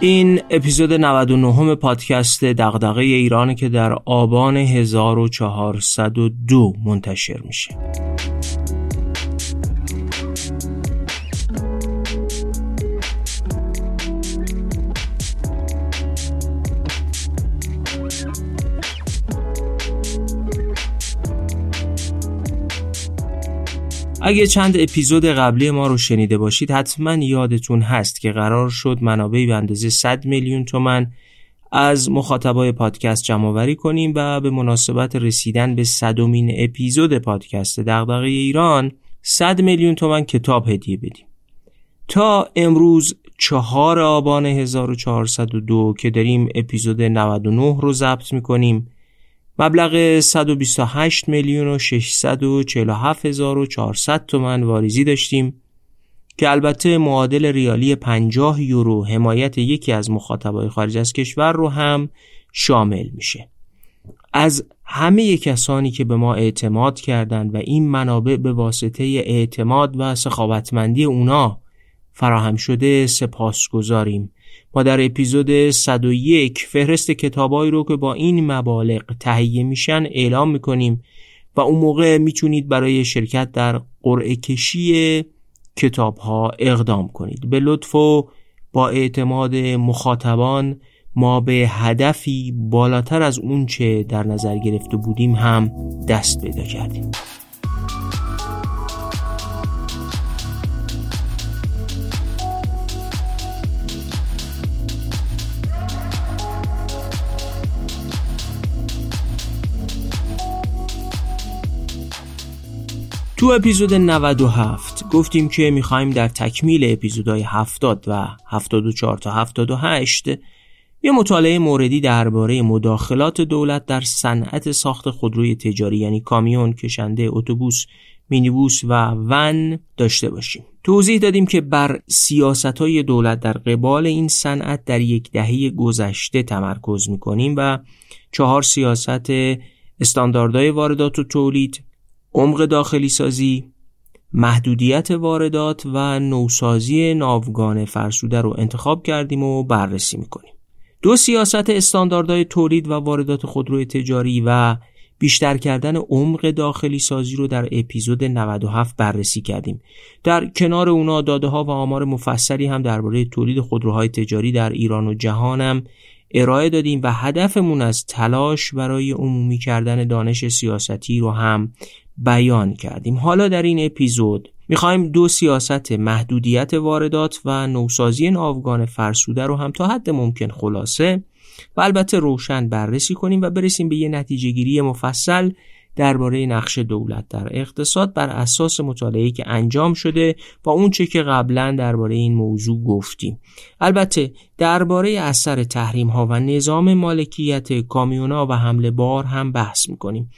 این اپیزود 99 پادکست دغدغه ایران که در آبان 1402 منتشر میشه. اگه چند اپیزود قبلی ما رو شنیده باشید حتما یادتون هست که قرار شد منابعی به اندازه 100 میلیون تومن از مخاطبای پادکست جمع کنیم و به مناسبت رسیدن به صدومین اپیزود پادکست دغدغه ایران 100 میلیون تومن کتاب هدیه بدیم. تا امروز چهار آبان 1402 که داریم اپیزود 99 رو ضبط می‌کنیم. مبلغ 128 میلیون و 647 هزار و 400 تومن واریزی داشتیم که البته معادل ریالی 50 یورو حمایت یکی از مخاطبای خارج از کشور رو هم شامل میشه. از همه کسانی که به ما اعتماد کردند و این منابع به واسطه اعتماد و سخاوتمندی اونا فراهم شده سپاس گذاریم در اپیزود 101 فهرست کتابایی رو که با این مبالغ تهیه میشن اعلام می‌کنیم و اون موقع می‌تونید برای شرکت در قرعه کشی کتاب ها اقدام کنید. به لطف و با اعتماد مخاطبان ما به هدفی بالاتر از اونچه در نظر گرفته بودیم هم دست پیدا کردیم. تو اپیزود 97 گفتیم که می‌خوایم در تکمیل اپیزودهای 70 و 74 تا 78 یه مطالعه موردی درباره مداخلات دولت در صنعت ساخت خودروی تجاری یعنی کامیون، کشنده، اتوبوس، مینیبوس و ون داشته باشیم. توضیح دادیم که بر سیاست های دولت در قبال این صنعت در یک دهه گذشته تمرکز می‌کنیم و چهار سیاست استانداردهای واردات و تولید عمق داخلی سازی محدودیت واردات و نوسازی ناوگان فرسوده رو انتخاب کردیم و بررسی می‌کنیم دو سیاست استانداردهای تولید و واردات خودروی تجاری و بیشتر کردن عمق داخلی سازی رو در اپیزود 97 بررسی کردیم. در کنار اونا داده ها و آمار مفصلی هم درباره تولید خودروهای تجاری در ایران و جهانم ارائه دادیم و هدفمون از تلاش برای عمومی کردن دانش سیاستی رو هم بیان کردیم. حالا در این اپیزود می‌خوایم دو سیاست محدودیت واردات و نوسازی ناوگان فرسوده رو هم تا حد ممکن خلاصه و البته روشن بررسی کنیم و برسیم به یه نتیجه گیری مفصل. درباره نقش دولت در اقتصاد بر اساس مطالعه که انجام شده و اونچه که قبلا درباره این موضوع گفتیم. البته درباره اثر تحریم ها و نظام مالکیت کامیونا و حمله بار هم بحث می‌کنیم.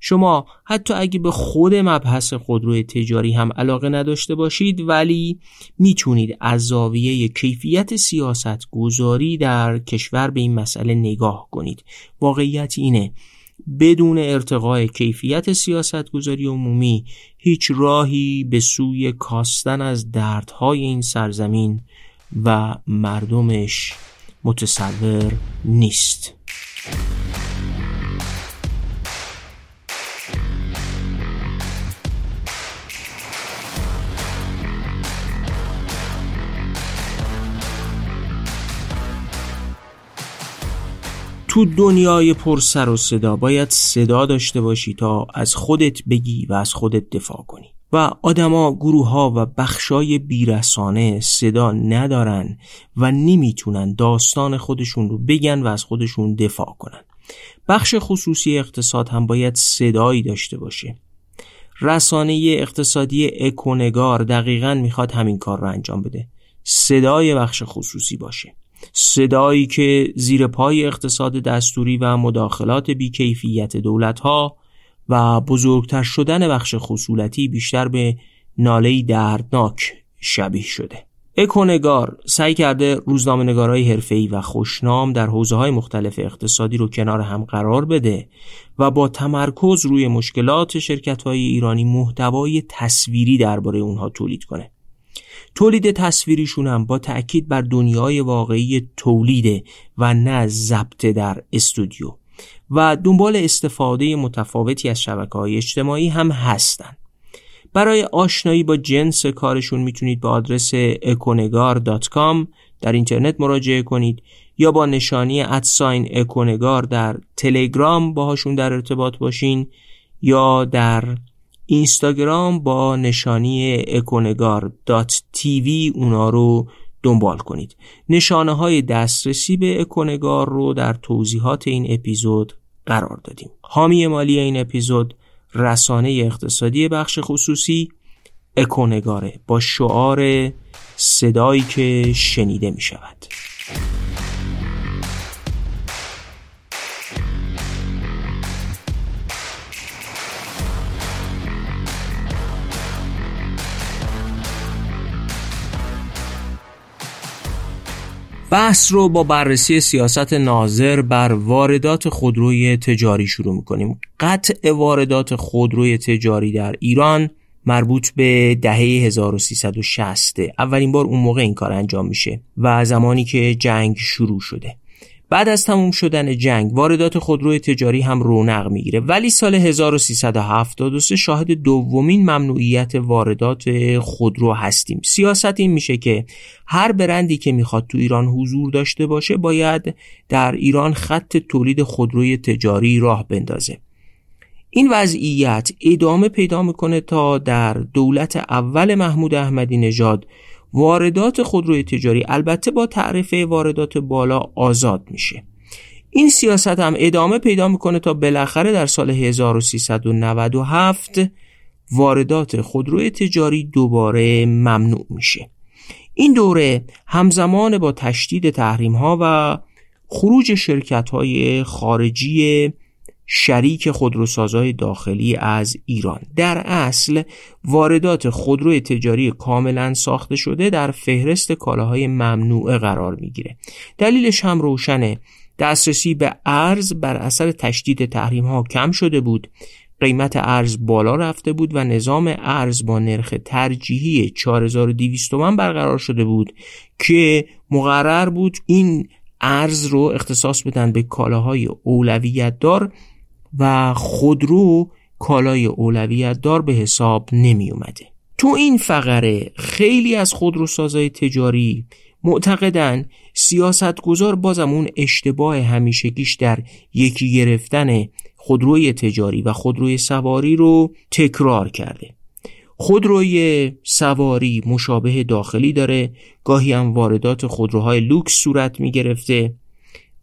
شما حتی اگه به خود مبحث خودروی تجاری هم علاقه نداشته باشید ولی می‌تونید از زاویه کیفیت سیاست گذاری در کشور به این مسئله نگاه کنید. واقعیت اینه بدون ارتقای کیفیت سیاستگذاری عمومی هیچ راهی به سوی کاستن از دردهای این سرزمین و مردمش متصور نیست. تو دنیای پر سر و صدا باید صدا داشته باشی تا از خودت بگی و از خودت دفاع کنی. و آدما گروه ها و بخشای بیرسانه صدا ندارن و نمی‌تونن داستان خودشون رو بگن و از خودشون دفاع کنن. بخش خصوصی اقتصاد هم باید صدایی داشته باشه. رسانه اقتصادی اکونگار دقیقا می‌خواد همین کار رو انجام بده. صدای بخش خصوصی باشه. صدایی که زیر پای اقتصاد دستوری و مداخلات بیکیفیت دولت ها و بزرگتر شدن بخش خصولتی بیشتر به ناله دردناک شبیه شده. اکونگار سعی کرده روزنامه نگارای حرفه‌ای و خوشنام در حوزه های مختلف اقتصادی رو کنار هم قرار بده و با تمرکز روی مشکلات شرکت های ایرانی محتوای تصویری درباره اونها تولید کنه. تولید تصویریشون هم با تأکید بر دنیای واقعی تولیده و نه ضبط در استودیو. و دنبال استفاده متفاوتی از شبکه های اجتماعی هم هستن. برای آشنایی با جنس کارشون می‌تونید به آدرس اکونگار.com در اینترنت مراجعه کنید یا با نشانی ادساین اکونگار در تلگرام باهاشون در ارتباط باشین یا در اینستاگرام با نشانی اکونگار دات تیوی اونا رو دنبال کنید. نشانه های دسترسی به اکونگار رو در توضیحات این اپیزود قرار دادیم. حامی مالی این اپیزود رسانه اقتصادی بخش خصوصی اکونگاره با شعار صدایی که شنیده می شود بحث رو با بررسی سیاست ناظر بر واردات خودروی تجاری شروع می‌کنیم. قطع واردات خودروی تجاری در ایران مربوط به دهه 1360 اولین بار اون موقع این کار انجام میشه و زمانی که جنگ شروع شده. بعد از تموم شدن جنگ واردات خودروی تجاری هم رونق می‌گیره. ولی سال 1373 شاهد دومین ممنوعیت واردات خودرو هستیم. سیاست این میشه که هر برندی که می‌خواد تو ایران حضور داشته باشه باید در ایران خط تولید خودروی تجاری راه بندازه. این وضعیت ادامه پیدا می‌کنه تا در دولت اول محمود احمدی نژاد واردات خودروی تجاری البته با تعرفه واردات بالا آزاد میشه. این سیاست هم ادامه پیدا می‌کنه تا بالاخره در سال 1397 واردات خودروی تجاری دوباره ممنوع میشه. این دوره همزمان با تشدید تحریم ها و خروج شرکت های خارجی شریک خودروسازهای داخلی از ایران. در اصل واردات خودرو تجاری کاملا ساخته شده در فهرست کالاهای ممنوعه قرار می‌گیره. دلیلش هم روشنه. دسترسی به ارز بر اثر تشدید تحریم ها کم شده بود. قیمت ارز بالا رفته بود و نظام ارز با نرخ ترجیحی 4200 تومن برقرار شده بود که مقرر بود این ارز رو اختصاص بدن به کالاهای اولویت دار و خودرو کالای اولویت دار به حساب نمی اومده. تو این فقره خیلی از خودروسازهای تجاری معتقدن سیاستگزار بازم اون اشتباه همیشگیش در یکی گرفتن خودروی تجاری و خودروی سواری رو تکرار کرده. خودروی سواری مشابه داخلی داره گاهی هم واردات خودروهای لوکس صورت می گرفته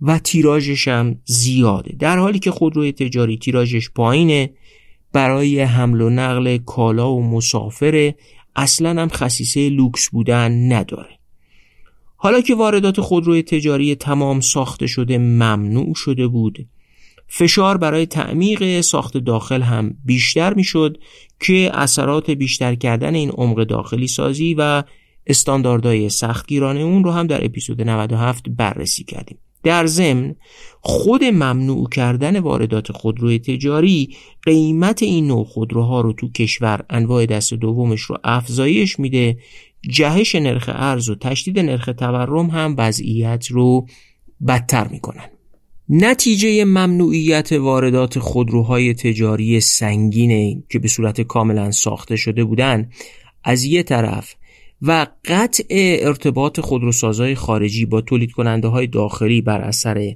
و تیراژش هم زیاده. در حالی که خودروی تجاری تیراژش پایینه برای حمل و نقل کالا و مسافر اصلا هم خصیصه لوکس بودن نداره. حالا که واردات خودروی تجاری تمام ساخته شده ممنوع شده بود فشار برای تعمیق ساخت داخل هم بیشتر می‌شد که اثرات بیشتر کردن این عمق داخلی سازی و استانداردهای سختگیرانه اون رو هم در اپیزود 97 بررسی کردیم. در ضمن خود ممنوع کردن واردات خودروی تجاری قیمت این نوع خودروها رو تو کشور انواع دست دومش رو افزایش میده. جهش نرخ ارز و تشدید نرخ تورم هم وضعیت رو بدتر می‌کنن. نتیجه ممنوعیت واردات خودروهای تجاری سنگینه که به صورت کاملا ساخته شده بودن. از یه طرف و قطع ارتباط خودروسازهای خارجی با تولید کننده های داخلی بر اثر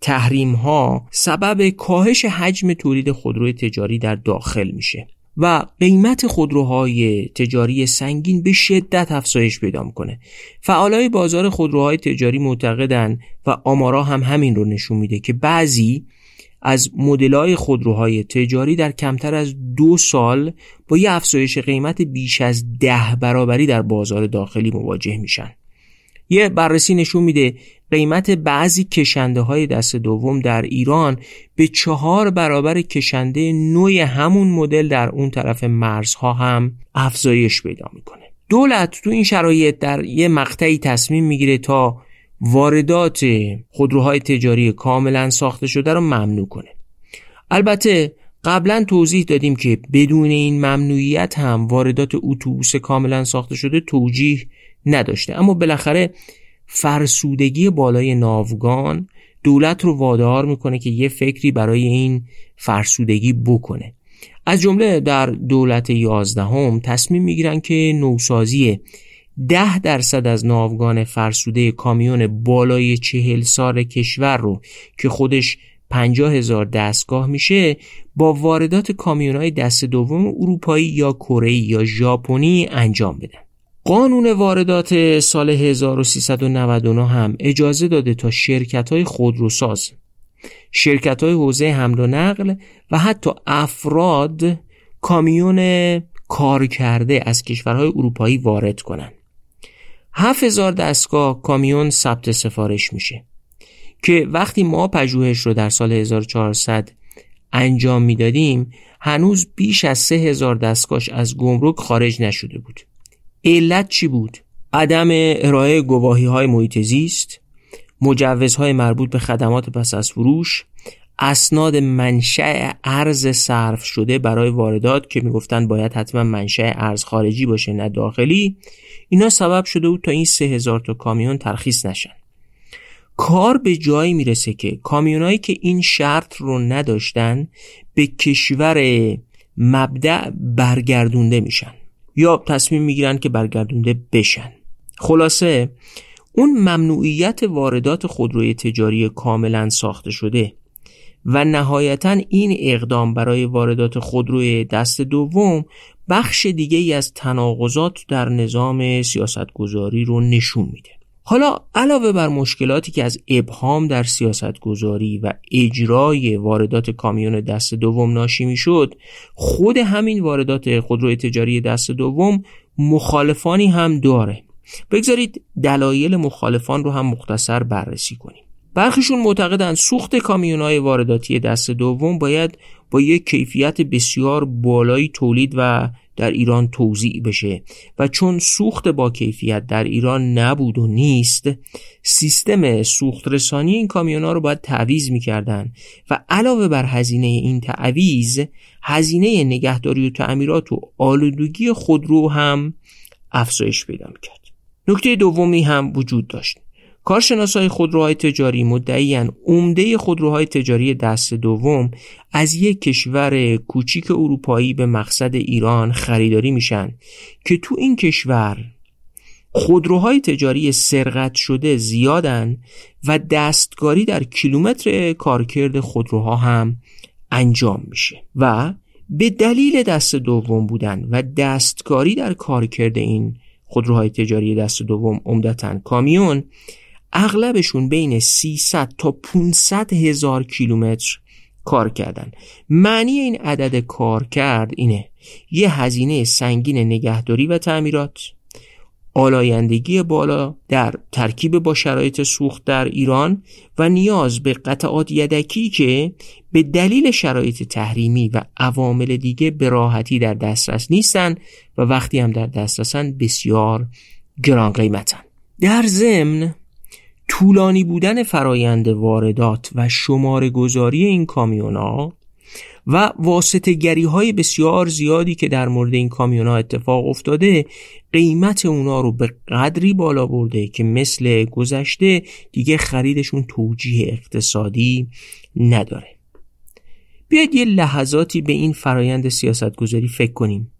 تحریم ها سبب کاهش حجم تولید خودروی تجاری در داخل میشه و قیمت خودروهای تجاری سنگین به شدت افزایش پیدا می‌کنه. فعالای بازار خودروهای تجاری معتقدن و آمارا هم همین رو نشون میده که بعضی از مدل‌های خودروهای تجاری در کمتر از دو سال با یه افزایش قیمت بیش از ده برابری در بازار داخلی مواجه میشن. یه بررسی نشون میده قیمت بعضی کشنده های دست دوم در ایران به چهار برابر کشنده نوع همون مدل در اون طرف مرزها هم افزایش پیدا می‌کنه. دولت تو این شرایط در یه مقطعی تصمیم می‌گیره تا واردات خودروهای تجاری کاملا ساخته شده رو ممنوع کنه. البته قبلا توضیح دادیم که بدون این ممنوعیت هم واردات اتوبوس کاملا ساخته شده توجیه نداشته. اما بالاخره فرسودگی بالای ناوگان دولت رو وادار می‌کنه که یه فکری برای این فرسودگی بکنه. از جمله در دولت یازدهم تصمیم می‌گیرن که نوسازی ده درصد از ناوگان فرسوده کامیون بالای چهل سال کشور رو که خودش پنجاه هزار دستگاه میشه با واردات کامیون های دست دوم اروپایی یا کره یا ژاپنی انجام بدن قانون واردات سال 1399 هم اجازه داده تا شرکت های خودروساز شرکت های حوزه حمل و نقل و حتی افراد کامیون کار کرده از کشورهای اروپایی وارد کنند. 7000 دستگاه کامیون ثبت سفارش میشه که وقتی ما پژوهش رو در سال 1400 انجام می‌دادیم هنوز بیش از 3000 دستگاهش از گمرک خارج نشده بود. علت چی بود؟ عدم ارائه گواهی های محیط زیست مجوزهای مربوط به خدمات پس از فروش اسناد منشأ ارز صرف شده برای واردات که می‌گفتن باید حتما منشأ ارز خارجی باشه نه داخلی اینا سبب شده بود تا این سه هزار تا کامیون ترخیص نشن. کار به جایی می‌رسه که کامیونایی که این شرط رو نداشتن به کشور مبدع برگردونده میشن یا تصمیم می‌گیرن که برگردونده بشن. خلاصه اون ممنوعیت واردات خودروی تجاری کاملا ساخته شده. و نهایتا این اقدام برای واردات خودروی دست دوم بخش دیگه ای از تناقضات در نظام سیاستگذاری رو نشون میده. حالا علاوه بر مشکلاتی که از ابهام در سیاستگذاری و اجرای واردات کامیون دست دوم ناشی می‌شد خود همین واردات خودروی تجاری دست دوم مخالفانی هم داره. بگذارید دلایل مخالفان رو هم مختصر بررسی کنیم. برخیشون معتقدند سوخت کامیونای وارداتی دست دوم باید با یک کیفیت بسیار بالایی تولید و در ایران توضیع بشه. و چون سوخت با کیفیت در ایران نبود و نیست سیستم سوخت رسانی این کامیونا رو باید تعویز می‌کردن. و علاوه بر هزینه این تعویز هزینه نگهداری و تعمیرات و آلودگی خودرو هم افزایش پیدا می‌کرد. نکته دومی هم وجود داشت. کارشناسای خودروهای تجاری مدعیان عمده خودروهای تجاری دست دوم از یک کشور کوچیک اروپایی به مقصد ایران خریداری میشن که تو این کشور خودروهای تجاری سرقت شده زیادن و دستکاری در کیلومتر کارکرد خودروها هم انجام میشه و به دلیل دست دوم بودن و دستکاری در کارکرد این خودروهای تجاری دست دوم عمدتا کامیون اغلبشون بین 300 تا 500 هزار کیلومتر کار کردن. معنی این عدد کار کرد اینه. یه هزینه سنگین نگهداری و تعمیرات آلایندگی بالا در ترکیب با شرایط سوخت در ایران و نیاز به قطعات یدکی که به دلیل شرایط تحریمی و عوامل دیگه به راحتی در دسترس نیستن و وقتی هم در دسترسن بسیار گران قیمتن. در ضمن طولانی بودن فرایند واردات و شماره گذاری این کامیون ها و واسطه گری های بسیار زیادی که در مورد این کامیون ها اتفاق افتاده قیمت اونا رو به قدری بالا برده که مثل گذشته دیگه خریدشون توجیه اقتصادی نداره. بیاید یه لحظاتی به این فرایند سیاستگذاری فکر کنیم.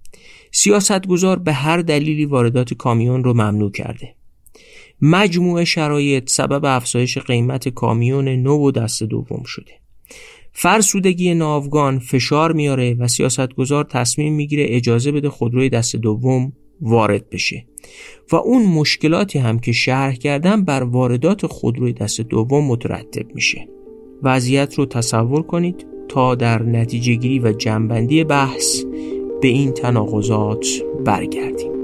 سیاستگذار به هر دلیلی واردات کامیون رو ممنوع کرده. مجموع شرایط سبب افزایش قیمت کامیون نو و دست دوم شده. فرسودگی ناوگان فشار میاره و سیاستگزار تصمیم می‌گیره اجازه بده خودروی دست دوم وارد بشه. و اون مشکلاتی هم که شرح کردم بر واردات خودروی دست دوم مترتب میشه. وضعیت رو تصور کنید تا در نتیجه گیری و جنبندی بحث به این تناقضات برگردیم.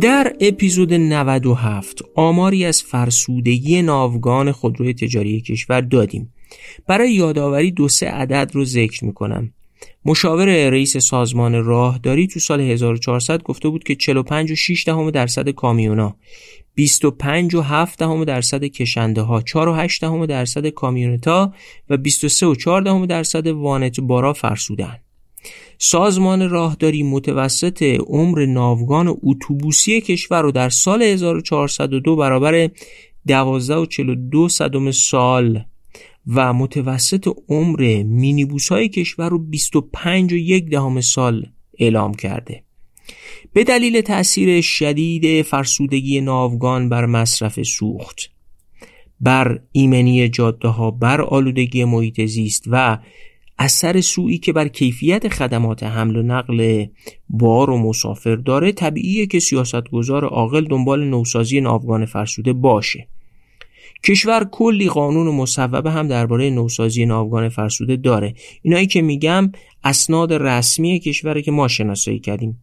در اپیزود 97 آماری از فرسودگی ناوگان خودروی تجاری کشور دادیم. برای یادآوری دو سه عدد رو ذکر می‌کنم. مشاور رئیس سازمان راهداری تو سال 1400 گفته بود که 45 و 6 دهم درصد کامیونا 25 و 7 دهم درصد کشنده ها 4 و 8 دهم درصد کامیونتا و 23 و 4 دهم درصد وانت بارا فرسودن سازمان راهداری متوسط عمر ناوگان اتوبوسی کشور رو در سال 1402 برابر 12 و 42 صدم سال و متوسط عمر مینیبوس های کشور رو 25 و یک دهم سال اعلام کرده. به دلیل تأثیر شدید فرسودگی ناوگان بر مصرف سوخت بر ایمنی جاده ها بر آلودگی محیط زیست و اثر سویی که بر کیفیت خدمات حمل و نقل بار و مسافر داره طبیعیه که سیاستگزار عاقل دنبال نوسازی ناوگان فرسوده باشه. کشور کلی قانون و مصوبه هم درباره نوسازی ناوگان فرسوده داره. اینایی که میگم اسناد رسمی کشوره که ما شناسایی کردیم.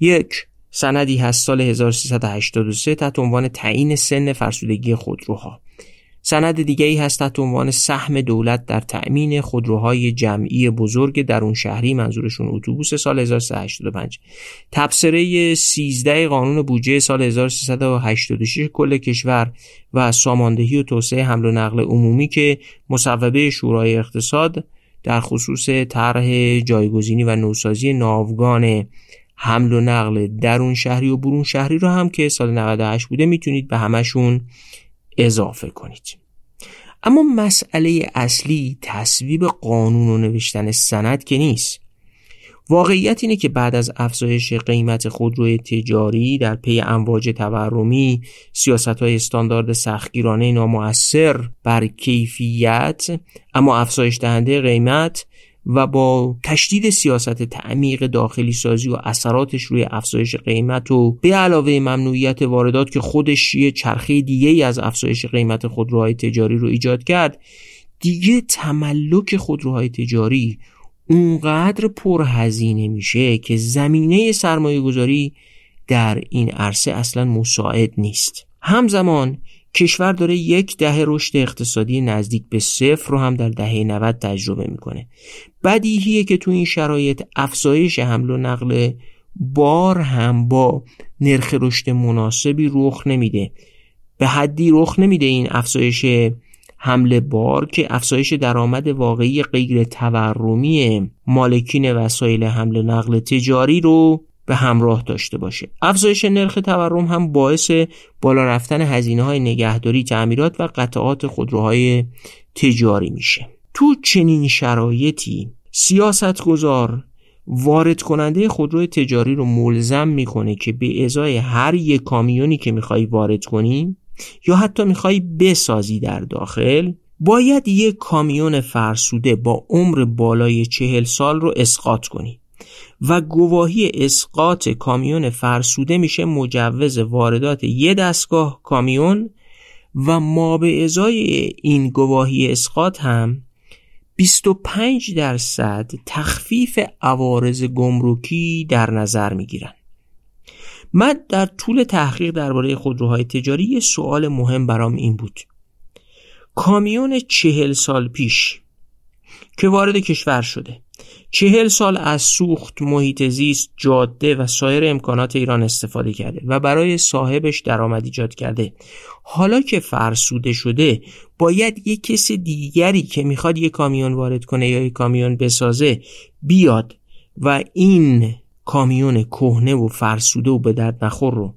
یک سندی هست سال 1383 تحت عنوان تعیین سن فرسودگی خودروها. سند دیگه ای هست تحت عنوان سهم دولت در تأمین خودروهای جمعی بزرگ درون شهری منظورشون اتوبوس سال 1385 تبصره 13 قانون بودجه سال 1386 کل کشور و ساماندهی و توسعه حمل و نقل عمومی که مصوبه شورای اقتصاد در خصوص طرح جایگزینی و نوسازی ناوگان حمل و نقل درون شهری و برون شهری رو هم که سال 98 بوده می‌تونید به همشون اضافه کنید. اما مسئله اصلی تصویب قانون و نوشتن سند که نیست. واقعیت اینه که بعد از افزایش قیمت خودروی تجاری در پی امواج تورمی سیاست های استاندارد سختگیرانه نامؤثر بر کیفیت اما افزایش دهنده قیمت و با تشدید سیاست تعمیق داخلی سازی و اثراتش روی افزایش قیمت و به علاوه ممنوعیت واردات که خودش یه چرخه دیگه ای از افزایش قیمت خودروهای تجاری رو ایجاد کرد دیگه تملک خودروهای تجاری اونقدر پرهزینه میشه که زمینه سرمایه گذاری در این عرصه اصلا مساعد نیست. همزمان کشور داره یک دهه رشد اقتصادی نزدیک به صفر رو هم در دهه 90 تجربه می‌کنه. بدیهیه که تو این شرایط افزایش حمل و نقل بار هم با نرخ رشد مناسبی رخ نمیده. به حدی رخ نمیده این افزایش حمل بار که افزایش درآمد واقعی غیر تورمی مالکین وسایل حمل و نقل تجاری رو به همراه داشته باشه. افزایش نرخ تورم هم باعث بالا رفتن هزینه های نگهداری تعمیرات و قطعات خودروهای تجاری میشه. تو چنین شرایطی سیاست گذار وارد کننده خودرو تجاری رو ملزم می‌کنه که به ازای هر یک کامیونی که می‌خوای وارد کنی یا حتی می‌خوای بسازی در داخل باید یک کامیون فرسوده با عمر بالای چهل سال رو اسقاط کنی. و گواهی اسقاط کامیون فرسوده میشه مجوز واردات یه دستگاه کامیون و ما به ازای این گواهی اسقاط هم 25 درصد تخفیف عوارض گمرکی در نظر می‌گیرن. من در طول تحقیق درباره خودروهای تجاری یه سوال مهم برام این بود. کامیون چهل سال پیش که وارد کشور شده چهل سال از سوخت محیط زیست جاده و سایر امکانات ایران استفاده کرده و برای صاحبش درآمد ایجاد کرده. حالا که فرسوده شده باید یک کس دیگری که می‌خواد یک کامیون وارد کنه یا یک کامیون بسازه بیاد و این کامیون کهنه و فرسوده و به درد نخور رو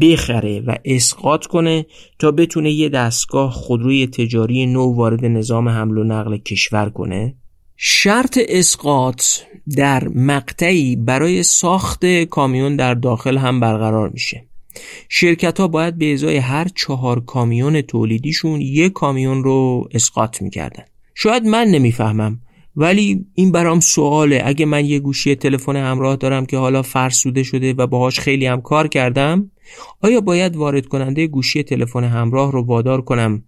بخره و اسقاط کنه تا بتونه یه دستگاه خودروی تجاری نو وارد نظام حمل و نقل کشور کنه. شرط اسقاط در مقطعی برای ساخت کامیون در داخل هم برقرار میشه. شرکت ها باید به ازای هر چهار کامیون تولیدیشون یک کامیون رو اسقاط می‌کردن. شاید من نمی‌فهمم ولی این برام سواله. اگه من یه گوشی تلفن همراه دارم که حالا فرسوده شده و باهاش خیلی هم کار کردم آیا باید وارد کننده گوشی تلفن همراه رو وادار کنم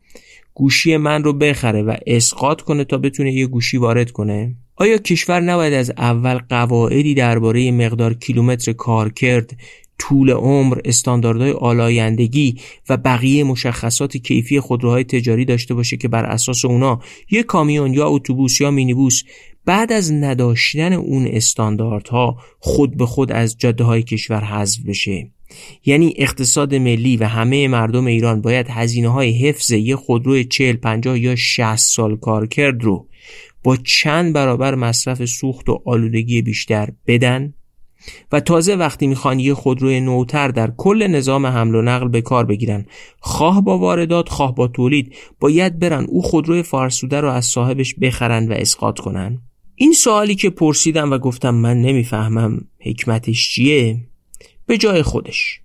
گوشی من رو بخره و اسقاط کنه تا بتونه یه گوشی وارد کنه؟ آیا کشور نباید از اول قواعدی درباره مقدار کیلومتر کارکرد طول عمر استانداردهای آلایندگی و بقیه مشخصات کیفی خودروهای تجاری داشته باشه که بر اساس اونا یک کامیون یا اتوبوس یا مینیبوس بعد از نداشتن اون استانداردها خود به خود از جاده های کشور حذف بشه؟ یعنی اقتصاد ملی و همه مردم ایران باید هزینه های حفظ یه خودرو 40 50 یا 60 سال کارکرد رو با چند برابر مصرف سوخت و آلودگی بیشتر بدن؟ و تازه وقتی می‌خوان یه خودروی نوتر در کل نظام حمل و نقل به کار بگیرن خواه با واردات خواه با تولید باید برن او خودروی فرسوده رو از صاحبش بخرن و اسقاط کنن؟ این سوالی که پرسیدم و گفتم من نمی‌فهمم حکمتش چیه؟ به جای خودش.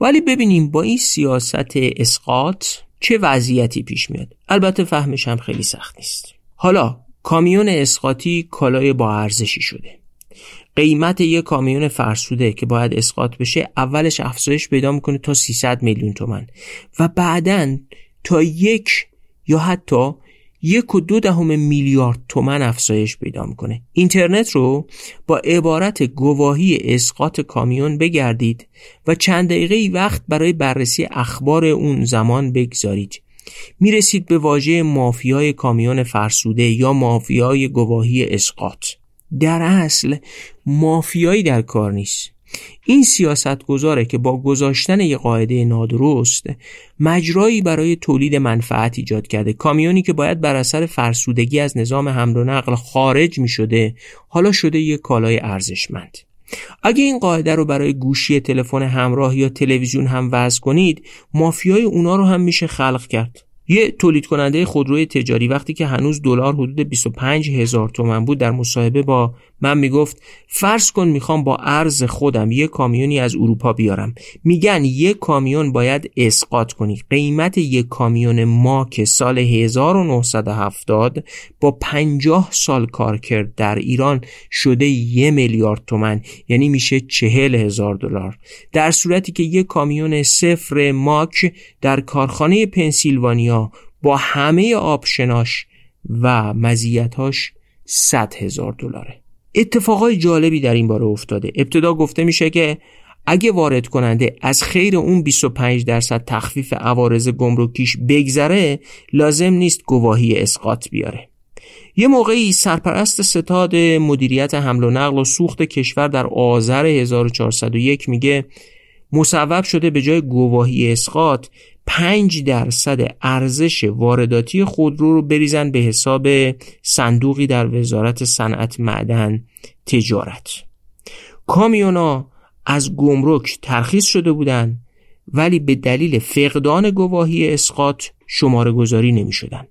ولی ببینیم با این سیاست اسقاط چه وضعیتی پیش میاد. البته فهمش هم خیلی سخت نیست. حالا کامیون اسقاطی کالای با ارزشی شده. قیمت یک کامیون فرسوده که باید اسقاط بشه اولش افزایش پیدا می‌کنه تا 300 میلیون تومن و بعدا تا یک یا حتی یک و دو دهم میلیارد تومن افزایش پیدا می‌کنه. اینترنت رو با عبارت گواهی اسقاط کامیون بگردید و چند دقیقه وقت برای بررسی اخبار اون زمان بگذارید. می‌رسید به واژه مافیای کامیون فرسوده یا مافیای گواهی اسقاط. در اصل مافیایی در کار نیست. این سیاست گذاره که با گذاشتن یک قاعده نادرست مجرایی برای تولید منفعت ایجاد کرده. کامیونی که باید بر اثر فرسودگی از نظام حمل و نقل خارج می شده حالا شده یک کالای ارزشمند. اگه این قاعده رو برای گوشی تلفن همراه یا تلویزیون هم وضع کنید مافیای اونا رو هم میشه خلق کرد. یه تولید کننده خودروی تجاری وقتی که هنوز دلار حدود 25 هزار تومن بود در مصاحبه با من می‌گفت فرض کن می‌خوام با ارز خودم یه کامیونی از اروپا بیارم. میگن یه کامیون باید اسقاط کنی. قیمت یک کامیون ما که سال 1970 با 50 سال کار کرد در ایران شده یه میلیارد تومن یعنی میشه چهل هزار دلار. در صورتی که یک کامیون صفر ماک در کارخانه پنسیلوانیا با همه آبشناش و مزیتاش 100 هزار دلاره. اتفاقای جالبی در این باره افتاده. ابتدا گفته میشه که اگه وارد کننده از خیر اون 25 درصد تخفیف عوارض گمرکیش بگذره لازم نیست گواهی اسقاط بیاره. یه موقعی سرپرست ستاد مدیریت حمل و نقل و سوخت کشور در آذر 1401 میگه مصوب شده به جای گواهی اسقاط 5 درصد ارزش وارداتی خودرو رو بریزن به حساب صندوقی در وزارت صنعت معدن تجارت کامیونا از گمرک ترخیص شده بودند ولی به دلیل فقدان گواهی اسقاط شماره گذاری نمی شدن.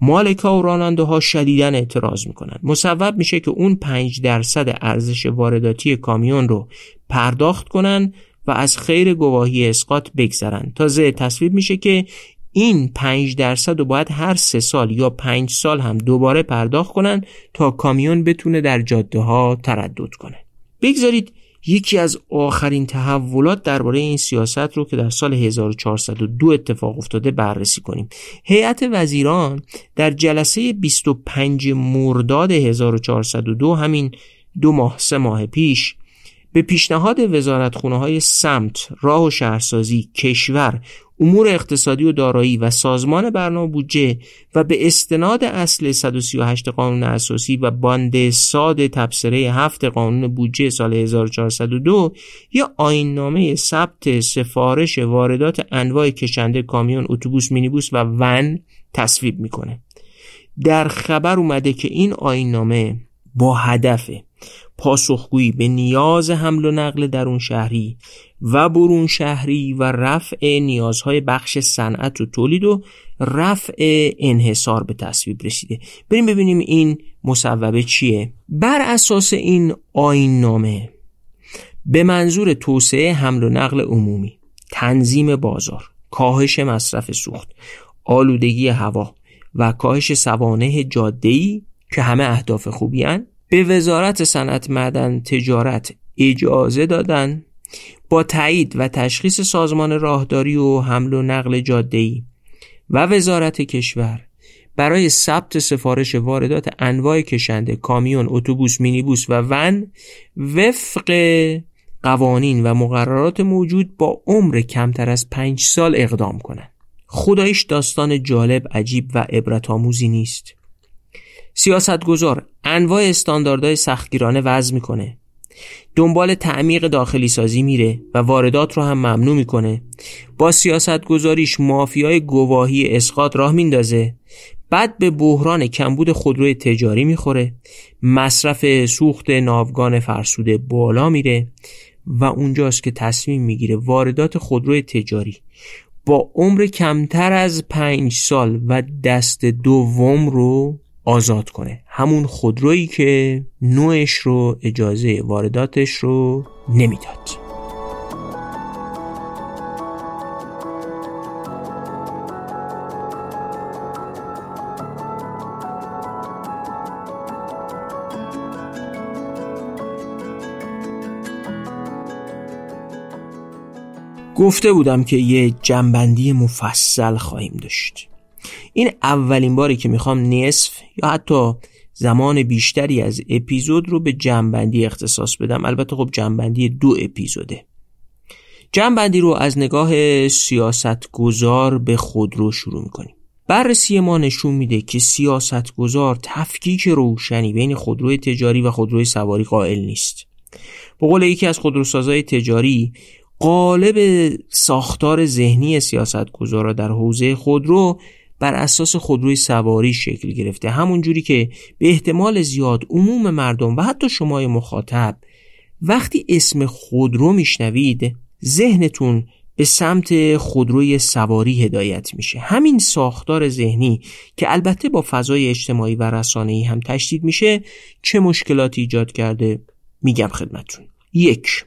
مالکا و راننده ها شدیدن اعتراض می‌کنن مصوب میشه که اون 5 درصد ارزش وارداتی کامیون رو پرداخت کنن و از خیر گواهی اسقاط بگذرن تازه تصویب میشه که این 5 درصد رو باید هر سه سال یا پنج سال هم دوباره پرداخت کنن تا کامیون بتونه در جاده ها تردد کنه. بگذارید یکی از آخرین تحولات درباره این سیاست رو که در سال 1402 اتفاق افتاده بررسی کنیم. هیئت وزیران در جلسه 25 مرداد 1402 همین دو ماه سه ماه پیش به پیشنهاد وزارتخونه های سمت، راه و شهرسازی، کشور، امور اقتصادی و دارایی و سازمان برنامه بودجه و به استناد اصل 138 قانون اساسی و باند ساد تبصره هفت قانون بودجه سال 1402 یا آیننامه ثبت سفارش واردات انواع کشنده کامیون اتوبوس مینیبوس و ون تصویب می‌کنه. در خبر اومده که این آیننامه با هدف پاسخگویی به نیاز حمل و نقل درون شهری و برون شهری و رفع نیازهای بخش صنعت و تولید و رفع انحصار به تصویب رسیده. بریم ببینیم این مصوبه چیه. بر اساس این آین نامه به منظور توسعه حمل و نقل عمومی تنظیم بازار کاهش مصرف سوخت آلودگی هوا و کاهش سوانه جاده‌ای که همه اهداف خوبی به وزارت صنعت معدن تجارت اجازه دادن با تایید و تشخیص سازمان راهداری و حمل و نقل جاده‌ای و وزارت کشور برای ثبت سفارش واردات انواع کشنده کامیون، اتوبوس، مینیبوس و ون وفق قوانین و مقررات موجود با عمر کمتر از پنج سال اقدام کنند. خدایش داستان جالب، عجیب و عبرت آموزی نیست. سیاستگزار انواع استانداردهای سختگیرانه وضع می‌کنه. دنبال تعمیق داخلی سازی میره و واردات رو هم ممنوع می‌کنه. با سیاست گذاریش مافیای گواهی اسقاط راه میندازه. بعد به بحران کمبود خودروی تجاری می‌خوره. مصرف سوخت ناوگان فرسوده بالا میره و اونجاست که تصمیم می‌گیره واردات خودروی تجاری با عمر کمتر از پنج سال و دست دوم رو آزاد کنه. همون خودرویی که نوعش رو اجازه وارداتش رو نمی‌داد. گفته بودم که یه جنبندی مفصل خواهیم داشت. این اولین باری که می‌خوام نصف یا حتی زمان بیشتری از اپیزود رو به جنبندی اختصاص بدم. البته خب جنبندی دو اپیزوده. جنبندی رو از نگاه سیاست گذار به خودرو شروع می‌کنیم. بررسی ما نشون میده که سیاست گذار تفکیک روشنی بین خودروی تجاری و خودروی سواری قائل نیست. به قول یکی از خودروسازهای تجاری قالب ساختار ذهنی سیاست گذارا در حوزه خودرو بر اساس خودروی سواری شکل گرفته. همون جوری که به احتمال زیاد عموم مردم و حتی شمای مخاطب وقتی اسم خودرو میشنوید ذهنتون به سمت خودروی سواری هدایت میشه. همین ساختار ذهنی که البته با فضای اجتماعی و رسانه‌ای هم تشدید میشه چه مشکلاتی ایجاد کرده؟ میگم خدمتون یک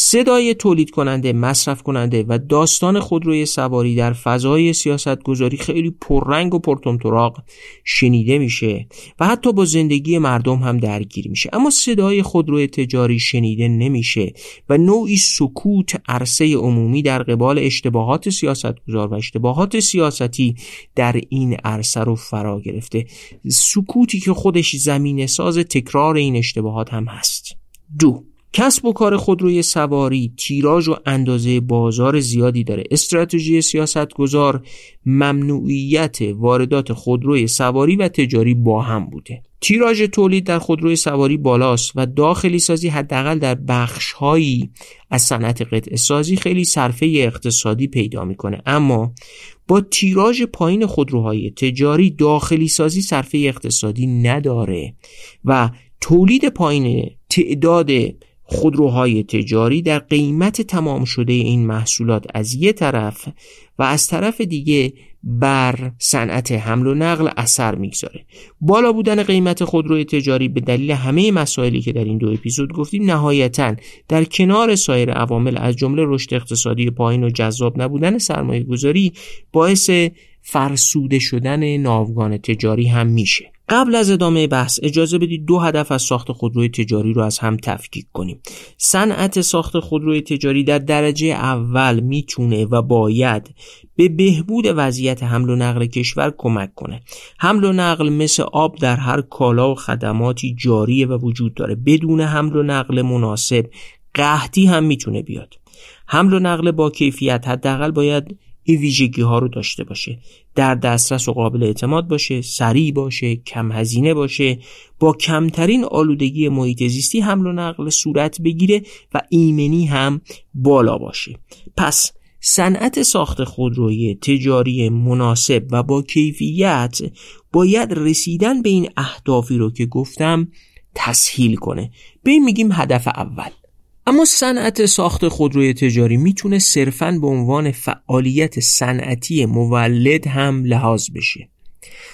صدای تولید کننده مصرف کننده و داستان خودروی سواری در فضای سیاست گذاری خیلی پررنگ و پرتمطراق شنیده میشه و حتی با زندگی مردم هم درگیر میشه. اما صدای خودروی تجاری شنیده نمیشه و نوعی سکوت عرصه عمومی در قبال اشتباهات سیاست گذار و اشتباهات سیاستی در این عرصه رو فرا گرفته. سکوتی که خودش زمین ساز تکرار این اشتباهات هم هست. دو کسب و کار خودروی سواری تیراژ و اندازه بازار زیادی داره. استراتژی سیاستگزار ممنوعیت واردات خودروی سواری و تجاری با هم بوده. تیراژ تولید در خودروی سواری بالاست و داخلی سازی حداقل در بخشهایی از صنعت قطع سازی خیلی صرفه اقتصادی پیدا می‌کنه. اما با تیراژ پایین خودروهای تجاری داخلی سازی صرفه اقتصادی نداره و تولید پایین تعداد خودروهای تجاری در قیمت تمام شده این محصولات از یه طرف و از طرف دیگه بر صنعت حمل و نقل اثر می‌گذاره. بالا بودن قیمت خودروی تجاری به دلیل همه مسائلی که در این دو اپیزود گفتیم نهایتا در کنار سایر عوامل از جمله رشد اقتصادی پایین و جذاب نبودن سرمایه گذاری باعث فرسوده شدن ناوگان تجاری هم میشه. قبل از ادامه بحث اجازه بدید دو هدف از ساخت خودروی تجاری رو از هم تفکیک کنیم. صنعت ساخت خودروی تجاری در درجه اول می‌تونه و باید به بهبود وضعیت حمل و نقل کشور کمک کنه. حمل و نقل مثل آب در هر کالا و خدماتی جاریه و وجود داره. بدون حمل و نقل مناسب قحطی هم می‌تونه بیاد. حمل و نقل با کیفیت حداقل باید این ویژگی ها رو داشته باشه. در دسترس و قابل اعتماد باشه سریع باشه کم هزینه باشه با کمترین آلودگی محیط زیستی حمل و نقل صورت بگیره و ایمنی هم بالا باشه. پس صنعت ساخت خودروی تجاری مناسب و با کیفیت باید رسیدن به این اهدافی رو که گفتم تسهیل کنه. به این میگیم هدف اول. اما صنعت ساخت خودروی تجاری می‌تونه صرفاً به عنوان فعالیت صنعتی مولد هم لحاظ بشه.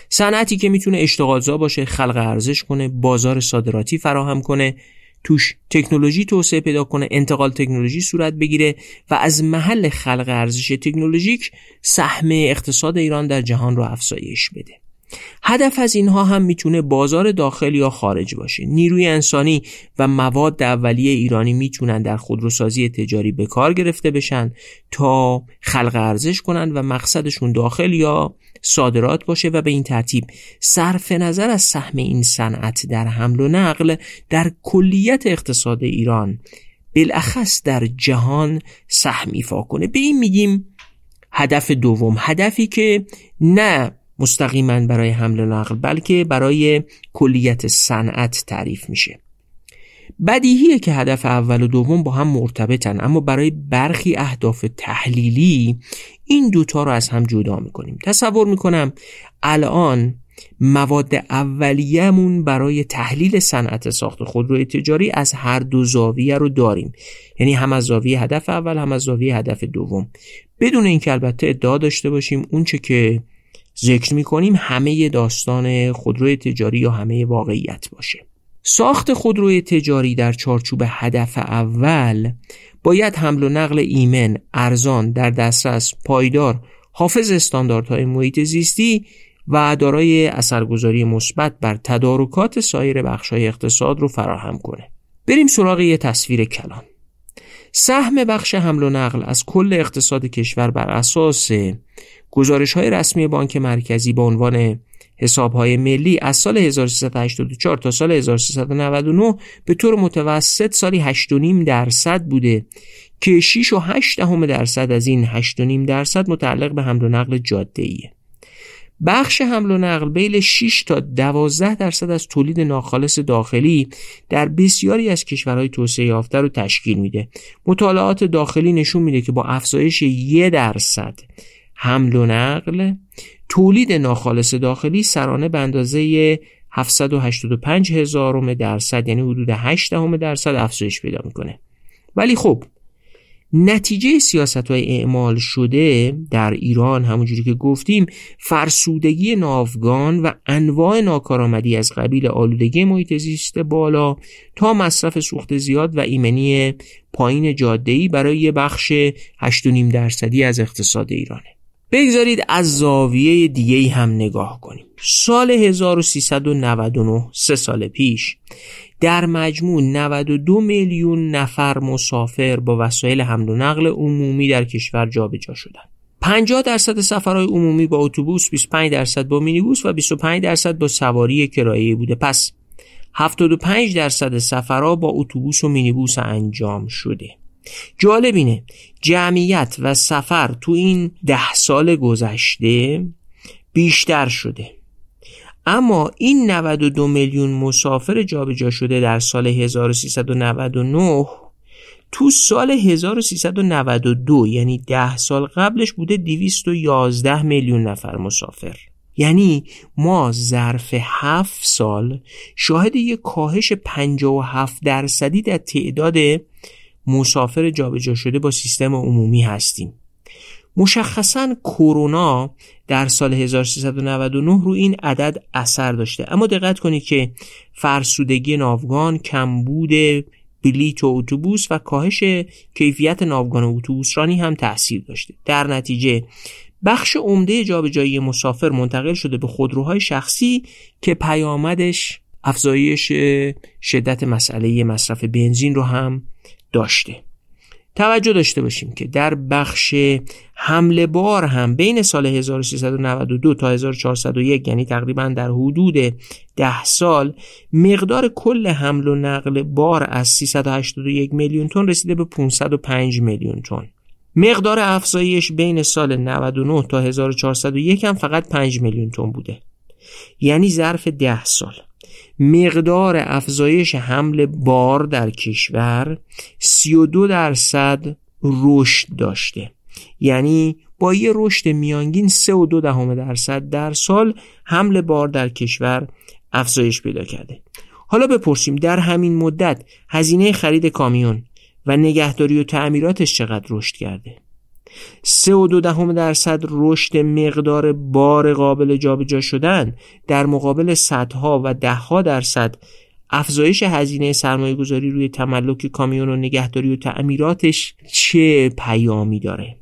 صنعتی که می‌تونه اشتغالزا باشه خلق ارزش کنه بازار صادراتی فراهم کنه توش تکنولوژی توسعه پیدا کنه انتقال تکنولوژی صورت بگیره و از محل خلق ارزش تکنولوژیک سهم اقتصاد ایران در جهان رو افزایش بده. هدف از اینها هم می‌تونه بازار داخل یا خارج باشه. نیروی انسانی و مواد اولیه ایرانی می‌تونن در خودروسازی تجاری به کار گرفته بشن تا خلق ارزش کنن و مقصدشون داخل یا صادرات باشه و به این ترتیب صرف نظر از سهم این صنعت در حمل و نقل در کلیت اقتصاد ایران بالاخص در جهان سهم ایفا کنه. به این میگیم هدف دوم هدفی که نه مستقیما برای حمل و نقل بلکه برای کلیت صنعت تعریف میشه. بدیهیه که هدف اول و دوم با هم مرتبطن اما برای برخی اهداف تحلیلی این دوتا رو از هم جدا می‌کنیم. تصور می‌کنم الان مواد اولیه‌مون برای تحلیل صنعت ساخت خودروی تجاری از هر دو زاویه رو داریم. یعنی هم از زاویه هدف اول هم از زاویه هدف دوم. بدون اینکه البته ادعا داشته باشیم اونچه که ذکر می‌کنیم همه داستان خودروی تجاری یا همه واقعیت باشه ساخت خودروی تجاری در چارچوب هدف اول باید حمل و نقل ایمن، ارزان، در دسترس، پایدار، حافظ استانداردهای محیط زیستی و دارای اثرگذاری مثبت بر تدارکات سایر بخشهای اقتصاد رو فراهم کنه. بریم سراغ یه تصویر کلان. سهم بخش حمل و نقل از کل اقتصاد کشور بر اساس گزارش های رسمی بانک مرکزی به عنوان حساب های ملی از سال 1384 تا سال 1399 به طور متوسط سالی 8.5 درصد بوده که 6 و 8 دهم درصد از این 8.5 درصد متعلق به حمل و نقل جاده ایه. بخش حمل و نقل بیل 6 تا 12 درصد از تولید ناخالص داخلی در بسیاری از کشورهای توسعه یافته رو تشکیل میده. مطالعات داخلی نشون میده که با افزایش 1 درصد حمل و نقل. تولید ناخالص داخلی سرانه به اندازه 785 هزارم درصد یعنی حدود 8 دهم درصد افزایش پیدا می‌کنه. ولی خب نتیجه سیاست های اعمال شده در ایران همونجوری که گفتیم فرسودگی ناوگان و انواع ناکارآمدی از قبیل آلودگی محیط زیست بالا تا مصرف سوخت زیاد و ایمنی پایین جاده‌ای برای یه بخش 8.5 درصدی از اقتصاد ایرانه. بگذارید از زاویه دیگه هم نگاه کنیم سال 1399 سه سال پیش در مجموع 92 میلیون نفر مسافر با وسایل حمل و نقل عمومی در کشور جابجا شدند. 50 درصد سفرهای عمومی با اتوبوس، 25 درصد با مینیبوس و 25 درصد با سواری کرایه بوده. پس 75 درصد سفرها با اتوبوس و مینیبوس انجام شده. جالب اینه. جمعیت و سفر تو این ده سال گذشته بیشتر شده. اما این 92 میلیون مسافر جابجا شده در سال 1399 تو سال 1392 یعنی ده سال قبلش بوده 211 میلیون نفر مسافر. یعنی ما ظرف هفت سال شاهد یک کاهش 57 درصدی در تعداد مسافر جابجا شده با سیستم عمومی هستیم. مشخصا کرونا در سال 1399 رو این عدد اثر داشته. اما دقت کنید که فرسودگی ناوگان کمبود بلیت و اتوبوس و کاهش کیفیت ناوگان و اتوبوس رانی هم تاثیر داشته. در نتیجه بخش عمده جابجایی مسافر منتقل شده به خودروهای شخصی که پیامدش افزایش شدت مسئله مصرف بنزین رو هم داشته. توجه داشته باشیم که در بخش حمله بار هم بین سال 1392 تا 1401 یعنی تقریبا در حدود 10 سال مقدار کل حمل و نقل بار از 381 میلیون تن رسیده به 505 میلیون تن. مقدار افزایش بین سال 99 تا 1401 هم فقط 5 میلیون تن بوده. یعنی ظرف 10 سال. مقدار افزایش حمل بار در کشور 32 درصد رشد داشته. یعنی با یه رشد میانگین 3.2 دهم درصد در سال حمل بار در کشور افزایش پیدا کرده. حالا بپرسیم در همین مدت هزینه خرید کامیون و نگهداری و تعمیراتش چقدر رشد کرده؟ سه و دو دهم درصد رشد مقدار بار قابل جابجا شدن در مقابل صدها و دهها درصد افزایش هزینه سرمایه گذاری روی تملک کامیون و نگهداری و تعمیراتش چه پیامی داره؟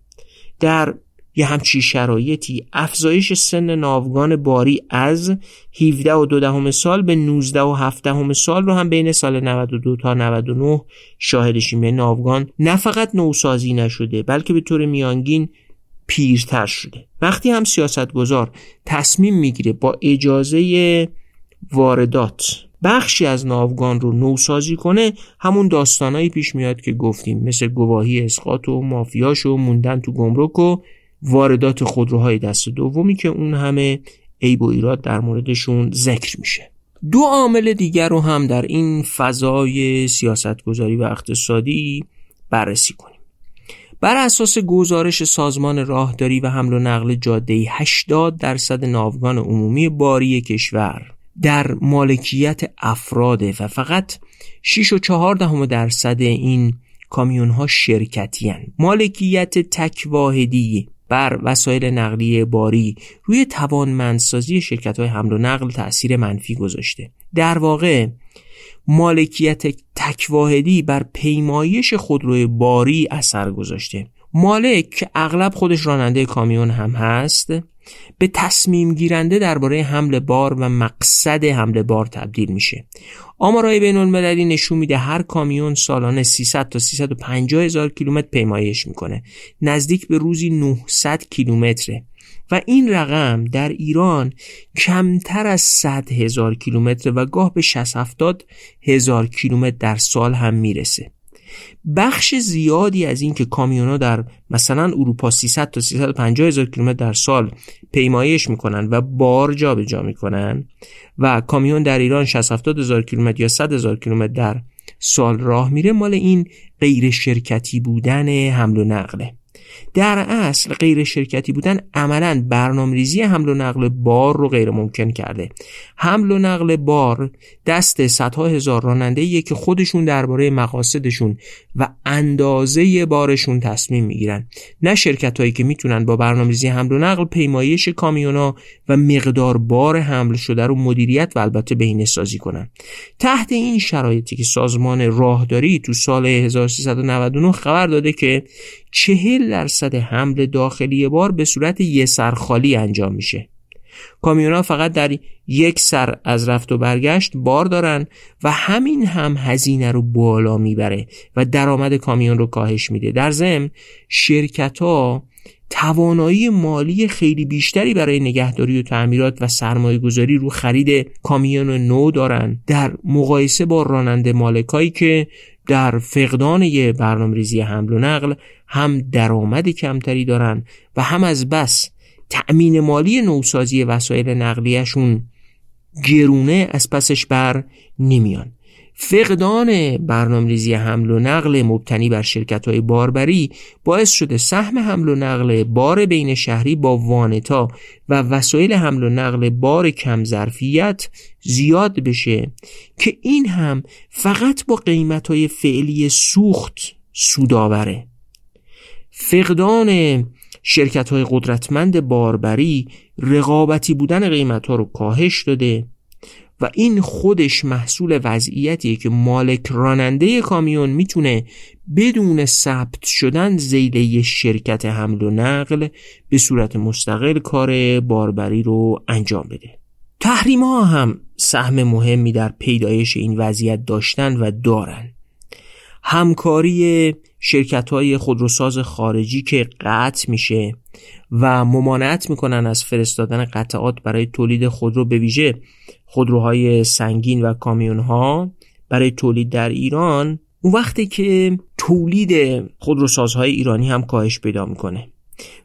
در یه همچی شرایطی. افزایش سن ناوگان باری از 17 و دو دهم سال به 19 و 7 دهم سال رو هم بین سال 92 تا 99 شاهدشیم. ناوگان نه فقط نوسازی نشده بلکه به طور میانگین پیرتر شده. وقتی هم سیاستگزار تصمیم می‌گیره با اجازه واردات بخشی از ناوگان رو نوسازی کنه همون داستانایی پیش میاد که گفتیم. مثل گواهی اسقاط و مافیاش و موندن تو گمرک و واردات خودروهای دست دومی که اون همه عیب و ایراد در موردشون ذکر میشه دو عامل دیگر رو هم در این فضای سیاستگذاری و اقتصادی بررسی کنیم بر اساس گزارش سازمان راهداری و حمل و نقل جاده 80 درصد ناوگان عمومی باری کشور در مالکیت افراده و فقط 6 و 4 دهم درصد این کامیون ها شرکتی هن. مالکیت تک واحدی بر وسایل نقلیه باری روی توانمندسازی شرکت های حمل و نقل تأثیر منفی گذاشته. در واقع مالکیت تک واحدی بر پیمایش خودروی باری اثر گذاشته. مالک که اغلب خودش راننده کامیون هم هست. به تصمیم گیرنده درباره حمل بار و مقصد حمل بار تبدیل میشه. آمارهای بین المللی نشون میده هر کامیون سالانه 300 تا 350 هزار کیلومتر پیمایش می‌کنه. نزدیک به روزی 900 کیلومتره. و این رقم در ایران کمتر از 100 هزار کیلومتر و گاه به 60 70 هزار کیلومتر در سال هم می‌رسه. بخش زیادی از این که کامیونا در مثلا اروپا 300 تا 350 هزار کیلومتر در سال پیمایش می‌کنن و بار جابجا جا می‌کنن و کامیون در ایران 60 70 هزار کیلومتر یا 100 هزار کیلومتر در سال راه میره مال این غیر شرکتی بودن حمل و نقله. در اصل غیر شرکتی بودن عملا برنامه‌ریزی حمل و نقل بار رو غیر ممکن کرده. حمل و نقل بار دست صدها هزار راننده که خودشون درباره مقاصدشون و اندازه بارشون تصمیم می‌گیرن. نه شرکت هایی که می‌تونن با برنامه‌ریزی حمل و نقل پیمایش کامیونا و مقدار بار حمل شده رو مدیریت و البته بهینه سازی کنن. تحت این شرایطی که سازمان راهداری تو سال 1399 خبر داده که چهل درصد حمل داخلی بار به صورت یه سرخالی انجام میشه. کامیونا فقط در یک سر از رفت و برگشت بار دارن و همین هم هزینه رو بالا می‌بره و درآمد کامیون رو کاهش میده. در ضمن شرکت ها توانایی مالی خیلی بیشتری برای نگهداری و تعمیرات و سرمایه گذاری رو خرید کامیون نو دارن در مقایسه با راننده مالکایی که در فقدان یه برنامه حمل و نقل هم درآمد کمتری دارن و هم از بس تأمین مالی نوسازی وسایل نقلیهشون گرونه از پسش بر نمیان. فقدان برنامه ریزی حمل و نقل مبتنی بر شرکت های باربری باعث شده سهم حمل و نقل بار بین شهری با وانتا و وسایل حمل و نقل بار کم ظرفیت زیاد بشه که این هم فقط با قیمت های فعلی سوخت سوداوره فقدان شرکت های قدرتمند باربری رقابتی بودن قیمت ها رو کاهش داده و این خودش محصول وضعیتیه که مالک راننده کامیون می‌تونه بدون ثبت شدن زیل شرکت حمل و نقل به صورت مستقل کار باربری رو انجام بده. تحریم ها هم سهم مهمی در پیدایش این وضعیت داشتن و دارن. همکاری شرکت های خودروساز خارجی که قطع میشه و ممانعت می‌کنن از فرستادن قطعات برای تولید خودرو به ویژه خودروهای سنگین و کامیون ها برای تولید در ایران اون وقتی که تولید خودروسازهای ایرانی هم کاهش پیدا می‌کنه.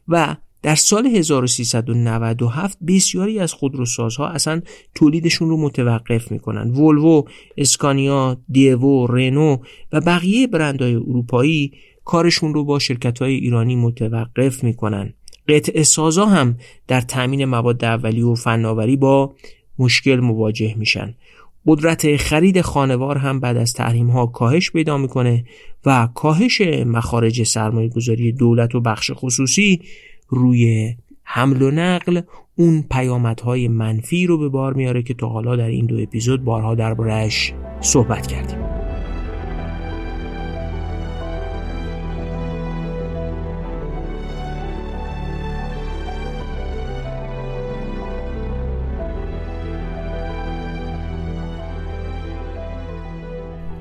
و در سال 1397 بسیاری از خودروسازها اصلا تولیدشون رو متوقف می‌کنن. ولوو، اسکانیا، دیوو، رنو و بقیه برندهای اروپایی کارشون رو با شرکت های ایرانی متوقف می‌کنن. قطع سازا هم در تأمین مواد اولیه و فناوری با مشکل مواجه میشن. قدرت خرید خانوار هم بعد از تحریم ها کاهش پیدا می‌کنه و کاهش مخارج سرمایه گذاری دولت و بخش خصوصی روی حمل و نقل اون پیامدهای منفی رو به بار میاره که تا حالا در این دو اپیزود بارها دربارهش صحبت کردیم.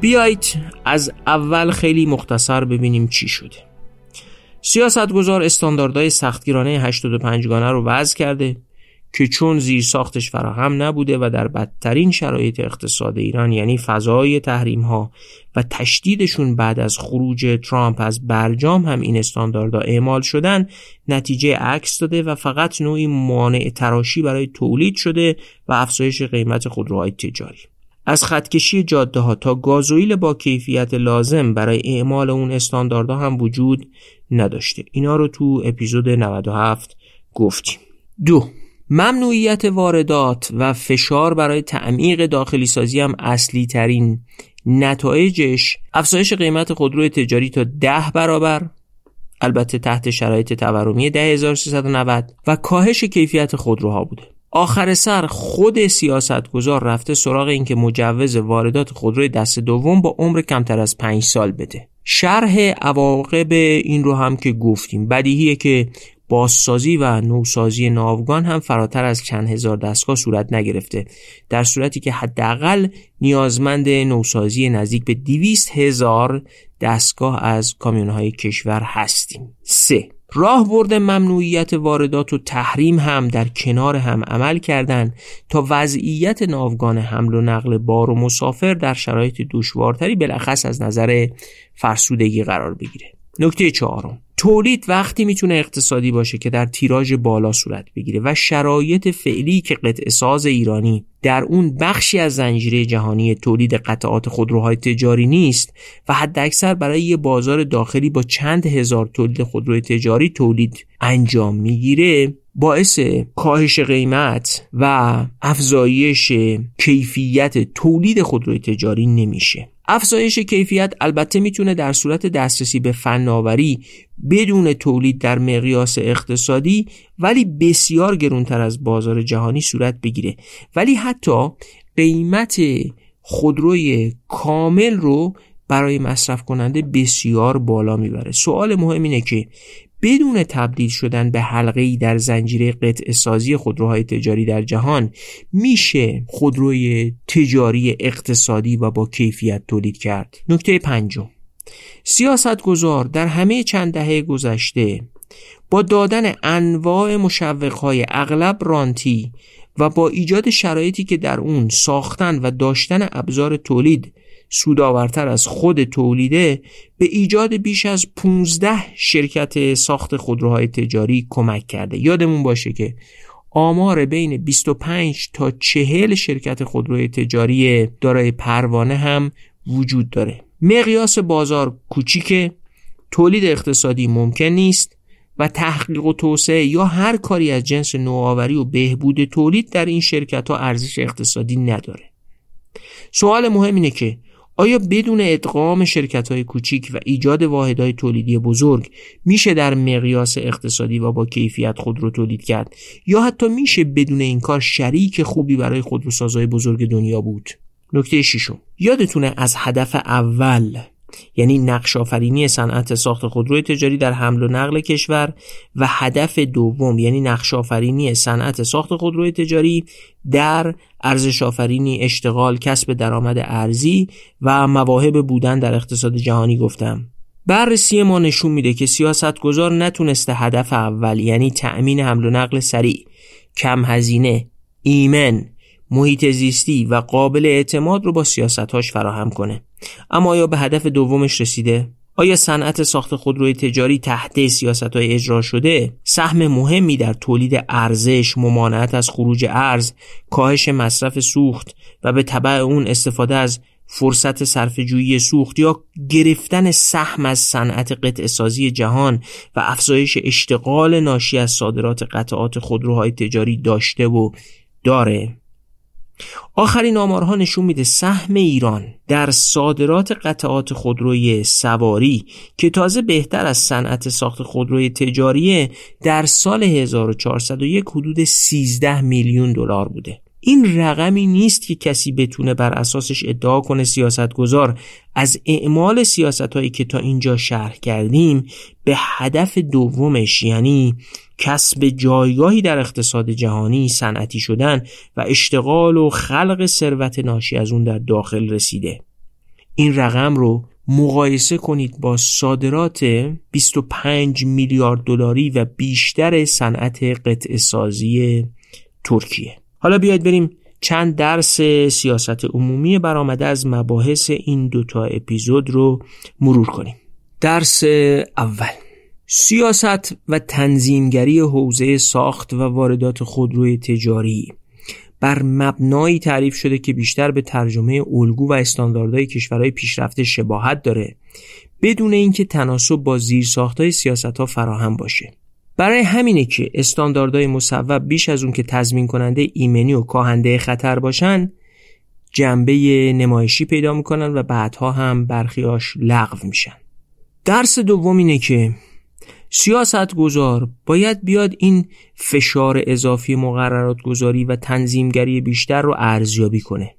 بیایید از اول خیلی مختصر ببینیم چی شده. سیاستگزار استانداردهای سختگیرانه 85 گانه رو وضع کرده که چون زیر ساختش فراهم نبوده و در بدترین شرایط اقتصاد ایران یعنی فضای تحریم ها و تشدیدشون بعد از خروج ترامپ از برجام هم این استانداردها اعمال شدن نتیجه عکس داده و فقط نوعی مانع تراشی برای تولید شده و افزایش قیمت خودروهای تجاری. از خطکشی جاده ها تا گازوئیل با کیفیت لازم برای اعمال اون استانداردها هم وجود نداشته. اینا رو تو اپیزود 97 گفتیم. دو ممنوعیت واردات و فشار برای تعمیق داخلی سازی هم اصلی ترین نتایجش افزایش قیمت خودرو تجاری تا ده برابر البته تحت شرایط تورمی 10390 و کاهش کیفیت خودروها بوده. آخر سر خود سیاستگزار رفته سراغ اینکه مجوز واردات خودروی دست دوم با عمر کمتر از 5 سال بده. شرح عواقب این رو هم که گفتیم. بدیهیه که بازسازی و نوسازی ناوگان هم فراتر از چند هزار دستگاه صورت نگرفته. در صورتی که حداقل نیازمند نوسازی نزدیک به 200 هزار دستگاه از کامیونهای کشور هستیم. 3 راه برده ممنوعیت واردات و تحریم هم در کنار هم عمل کردند تا وضعیت ناوگان حمل و نقل بار و مسافر در شرایط دشوارتری بلخص از نظر فرسودگی قرار بگیره. نکته چهارم. تولید وقتی می‌تونه اقتصادی باشه که در تیراژ بالا صورت بگیره و شرایط فعلی که قطع ساز ایرانی در اون بخشی از زنجیره جهانی تولید قطعات خودروهای تجاری نیست و حداکثر برای یه بازار داخلی با چند هزار تولید خودروی تجاری تولید انجام می‌گیره باعث کاهش قیمت و افزایش کیفیت تولید خودروی تجاری نمیشه. افزایش کیفیت البته می‌تونه در صورت دسترسی به فناوری بدون تولید در مقیاس اقتصادی ولی بسیار گرونتر از بازار جهانی صورت بگیره. ولی حتی قیمت خودروی کامل رو برای مصرف کننده بسیار بالا می‌بره. سوال مهم اینه که بدون تبدیل شدن به حلقه ای در زنجیره قطع سازی خودروهای تجاری در جهان میشه خودروی تجاری اقتصادی و با کیفیت تولید کرد. نکته پنجم. سیاست گذار در همه چند دهه گذشته با دادن انواع مشوقهای اغلب رانتی و با ایجاد شرایطی که در اون ساختن و داشتن ابزار تولید سودآورتر از خود تولیده به ایجاد بیش از 15 شرکت ساخت خودروهای تجاری کمک کرده. یادمون باشه که آمار بین 25 تا 40 شرکت خودروی تجاری دارای پروانه هم وجود داره. مقیاس بازار کوچیکه تولید اقتصادی ممکن نیست و تحقیق و توسعه یا هر کاری از جنس نوآوری و بهبود تولید در این شرکت ها ارزش اقتصادی نداره. سوال مهم اینه که آیا بدون ادغام شرکت های کوچیک و ایجاد واحدهای تولیدی بزرگ میشه در مقیاس اقتصادی و با کیفیت خودرو تولید کرد؟ یا حتی میشه بدون این کار شریک خوبی برای خودروسازهای بزرگ دنیا بود؟ نکته ششم. یادتونه از هدف اول یعنی نقش آفرینی صنعت ساخت خودروی تجاری در حمل و نقل کشور و هدف دوم یعنی نقش آفرینی صنعت ساخت خودروی تجاری در ارزش آفرینی اشتغال کسب درآمد ارزی و مواهب بودن در اقتصاد جهانی گفتم. بررسی ما نشون میده که سیاست گذار نتونسته هدف اول یعنی تأمین حمل و نقل سریع کم هزینه ایمن محیط زیستی و قابل اعتماد رو با سیاستهاش فراهم کنه. اما آیا به هدف دومش رسیده؟ آیا صنعت ساخت خودروی تجاری تحت سیاست های اجرا شده؟ سهم مهمی در تولید ارزش ممانعت از خروج ارز کاهش مصرف سوخت و به طبع اون استفاده از فرصت صرفه‌جویی سوخت یا گرفتن سهم از صنعت قطع سازی جهان و افزایش اشتغال ناشی از صادرات قطعات خودروهای تجاری داشته و داره؟ آخرین آمارها نشون میده سهم ایران در صادرات قطعات خودروی سواری که تازه بهتر از صنعت ساخت خودروی تجاریه در سال 1401 حدود 13 میلیون دلار بوده. این رقمی نیست که کسی بتونه بر اساسش ادعا کنه سیاستگزار. از اعمال سیاست هایی که تا اینجا شرح کردیم به هدف دومش یعنی کسب جایگاهی در اقتصاد جهانی صنعتی شدن و اشتغال و خلق ثروت ناشی از اون در داخل رسیده. این رقم رو مقایسه کنید با صادرات 25 میلیارد دلاری و بیشتر صنعت قطع سازی ترکیه. حالا بیاید بریم چند درس سیاست عمومی برآمده از مباحث این دوتا اپیزود رو مرور کنیم. درس اول. سیاست و تنظیمگری حوزه ساخت و واردات خودروی تجاری. بر مبنایی تعریف شده که بیشتر به ترجمه الگو و استانداردهای کشورهای پیشرفته شباهت داره بدون اینکه تناسب با زیرساختهای سیاست ها فراهم باشه. برای همینه که استانداردهای مصوب بیش از اون که تضمین کننده ایمنی و کاهنده خطر باشن جنبه نمایشی پیدا می‌کنن و بعدها هم برخیاش لغو میشن. درس دوم اینه که سیاست گذار باید بیاد این فشار اضافی مقررات گذاری و تنظیمگری بیشتر رو ارزیابی کنه.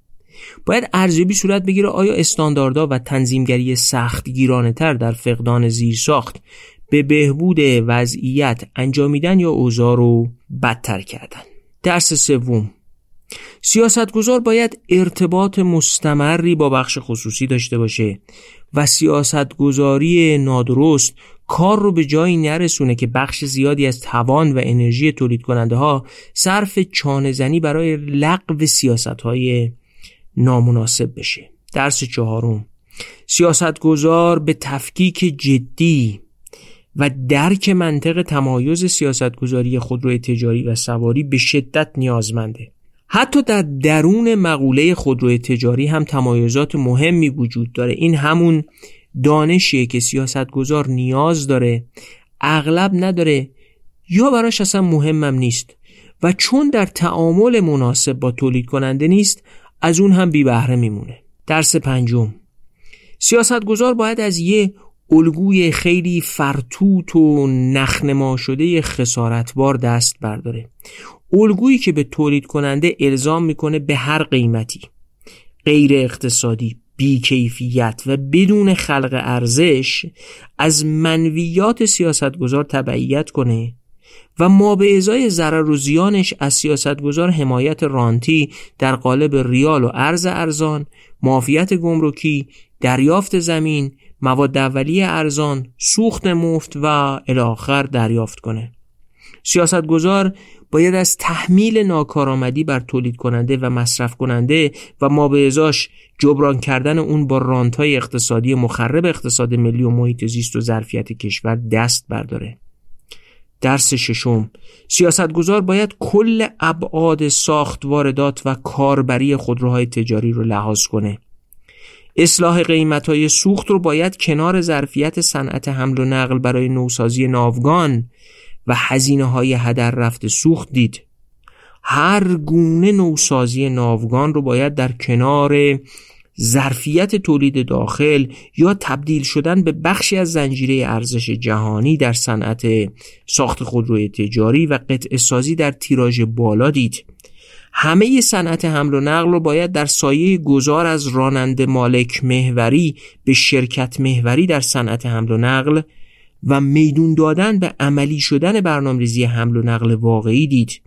باید ارزیابی صورت بگیره آیا استانداردها و تنظیمگری سخت گیرانه تر در فقدان زیرساخت به بهبود وضعیت انجامیدن یا اوضاع رو بدتر کردن. درس سوم. سیاستگزار باید ارتباط مستمری با بخش خصوصی داشته باشه و سیاستگذاری نادرست کار رو به جایی نرسونه که بخش زیادی از توان و انرژی تولید کننده ها صرف چانه زنی برای لغو سیاست های نامناسب بشه. درس چهارم. سیاستگزار به تفکیک جدی و درک منطق تمایز سیاستگذاری خودرو تجاری و سواری به شدت نیازمنده. حتی در درون مقوله خودرو تجاری هم تمایزات مهمی وجود داره. این همون دانشیه که سیاستگزار نیاز داره اغلب نداره یا براش اصلا مهمم نیست و چون در تعامل مناسب با تولید کننده نیست از اون هم بی بهره میمونه. درس پنجم. سیاستگزار باید از یه الگوی خیلی فرتوت و نخنما شده خسارتبار دست برداره. الگویی که به تولید کننده الزام می‌کنه به هر قیمتی. غیر اقتصادی بیکیفیت و بدون خلق ارزش از منویات سیاستگزار تبعیت کنه و ما به ازای ضرر و زیانش از سیاستگزار حمایت رانتی در قالب ریال و ارز ارزان، معافیت گمرکی، دریافت زمین، مواد اولیه ارزان، سوخت مفت و الاخر دریافت کنه. سیاستگزار باید از تحمیل ناکارآمدی بر تولید کننده و مصرف کننده و ما به ازاش جبران کردن اون با رانتهای اقتصادی مخرب اقتصاد ملی و محیط زیست و ظرفیت کشور دست برداره. درس ششم سیاستگزار باید کل ابعاد ساخت واردات و کاربری خودروهای تجاری رو لحاظ کنه اصلاح قیمت های سوخت رو باید کنار ظرفیت صنعت حمل و نقل برای نوسازی ناوگان و هزینه های هدر رفت سوخت دید. هر گونه نوسازی ناوگان رو باید در کنار ظرفیت تولید داخل یا تبدیل شدن به بخشی از زنجیره ارزش جهانی در صنعت ساخت خودروی تجاری و قطع سازی در تیراژ بالا دید. همه صنعت حمل و نقل رو باید در سایه گذار از راننده مالک محوری به شرکت محوری در صنعت حمل و نقل و میدون دادن به عملی شدن برنامه‌ریزی حمل و نقل واقعی دید.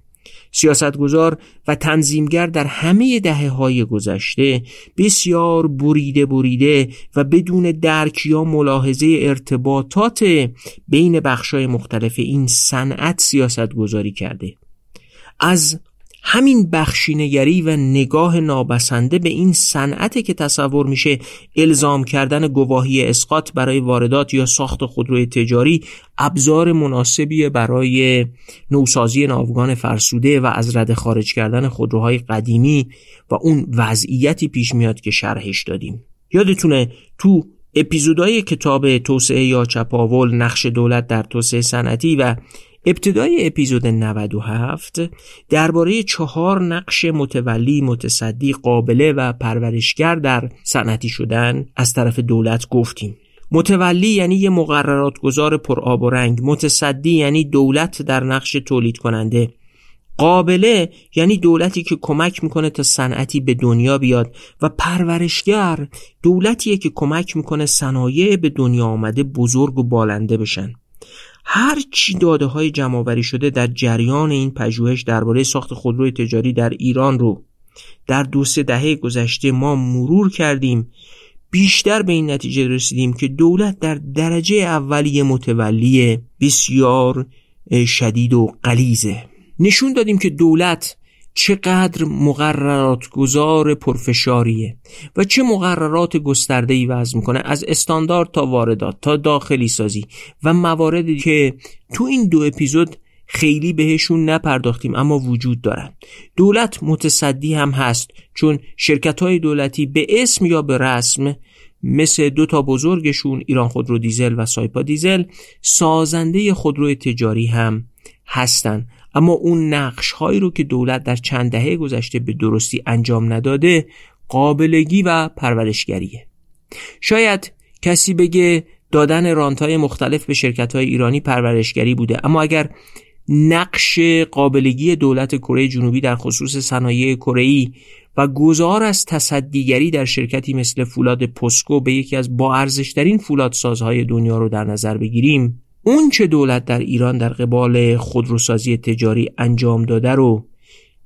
سیاستگزار و تنظیمگر در همه دهه های گذشته بسیار بریده بریده و بدون درک یا ملاحظه ارتباطات بین بخشای مختلف این صنعت سیاست گذاری کرده. از همین بخشینگری و نگاه نابسنده به این صنعت که تصور میشه الزام کردن گواهی اسقاط برای واردات یا ساخت خودروی تجاری ابزار مناسبی برای نوسازی ناوگان فرسوده و از رده خارج کردن خودروهای قدیمی و اون وضعیتی پیش میاد که شرحش دادیم. یادتونه تو اپیزودهای کتاب توسعه یا چپاول نقش دولت در توسعه صنعتی و ابتدای اپیزود 97 درباره چهار نقش متولی متصدی قابله و پرورشگر در صنعتی شدن از طرف دولت گفتیم. متولی یعنی یه مقررات گذار پر آب و رنگ متصدی یعنی دولت در نقش تولید کننده قابله یعنی دولتی که کمک می‌کنه تا صنعتی به دنیا بیاد و پرورشگر دولتیه که کمک می‌کنه صنایع به دنیا آمده بزرگ و بالنده بشن. هر چی داده های جمعآوری شده در جریان این پژوهش درباره ساخت خودروی تجاری در ایران رو در دو سه دهه گذشته ما مرور کردیم بیشتر به این نتیجه رسیدیم که دولت در درجه اولی متولی بسیار شدید و قلیزه نشون دادیم که دولت چقدر مقررات گذار پرفشاریه و چه مقررات گسترده ای وضع می‌کنه از استاندارد تا واردات تا داخلی سازی و مواردی که تو این دو اپیزود خیلی بهشون نپرداختیم اما وجود دارن. دولت متصدی هم هست چون شرکت های دولتی به اسم یا به رسم مثل دو تا بزرگشون ایران خودرو دیزل و سایپا دیزل سازنده خودرو تجاری هم هستن. اما اون نقش هایی رو که دولت در چند دهه گذشته به درستی انجام نداده قابلگی و پرورشگریه. شاید کسی بگه دادن رانت های مختلف به شرکت های ایرانی پرورشگری بوده اما اگر نقش قابلگی دولت کره جنوبی در خصوص صنایع کره و گذار از تصدیگری در شرکتی مثل فولاد پسکو به یکی از با ارزشترین فولادسازهای دنیا رو در نظر بگیریم اون چه دولت در ایران در قبال خودروسازی تجاری انجام داده رو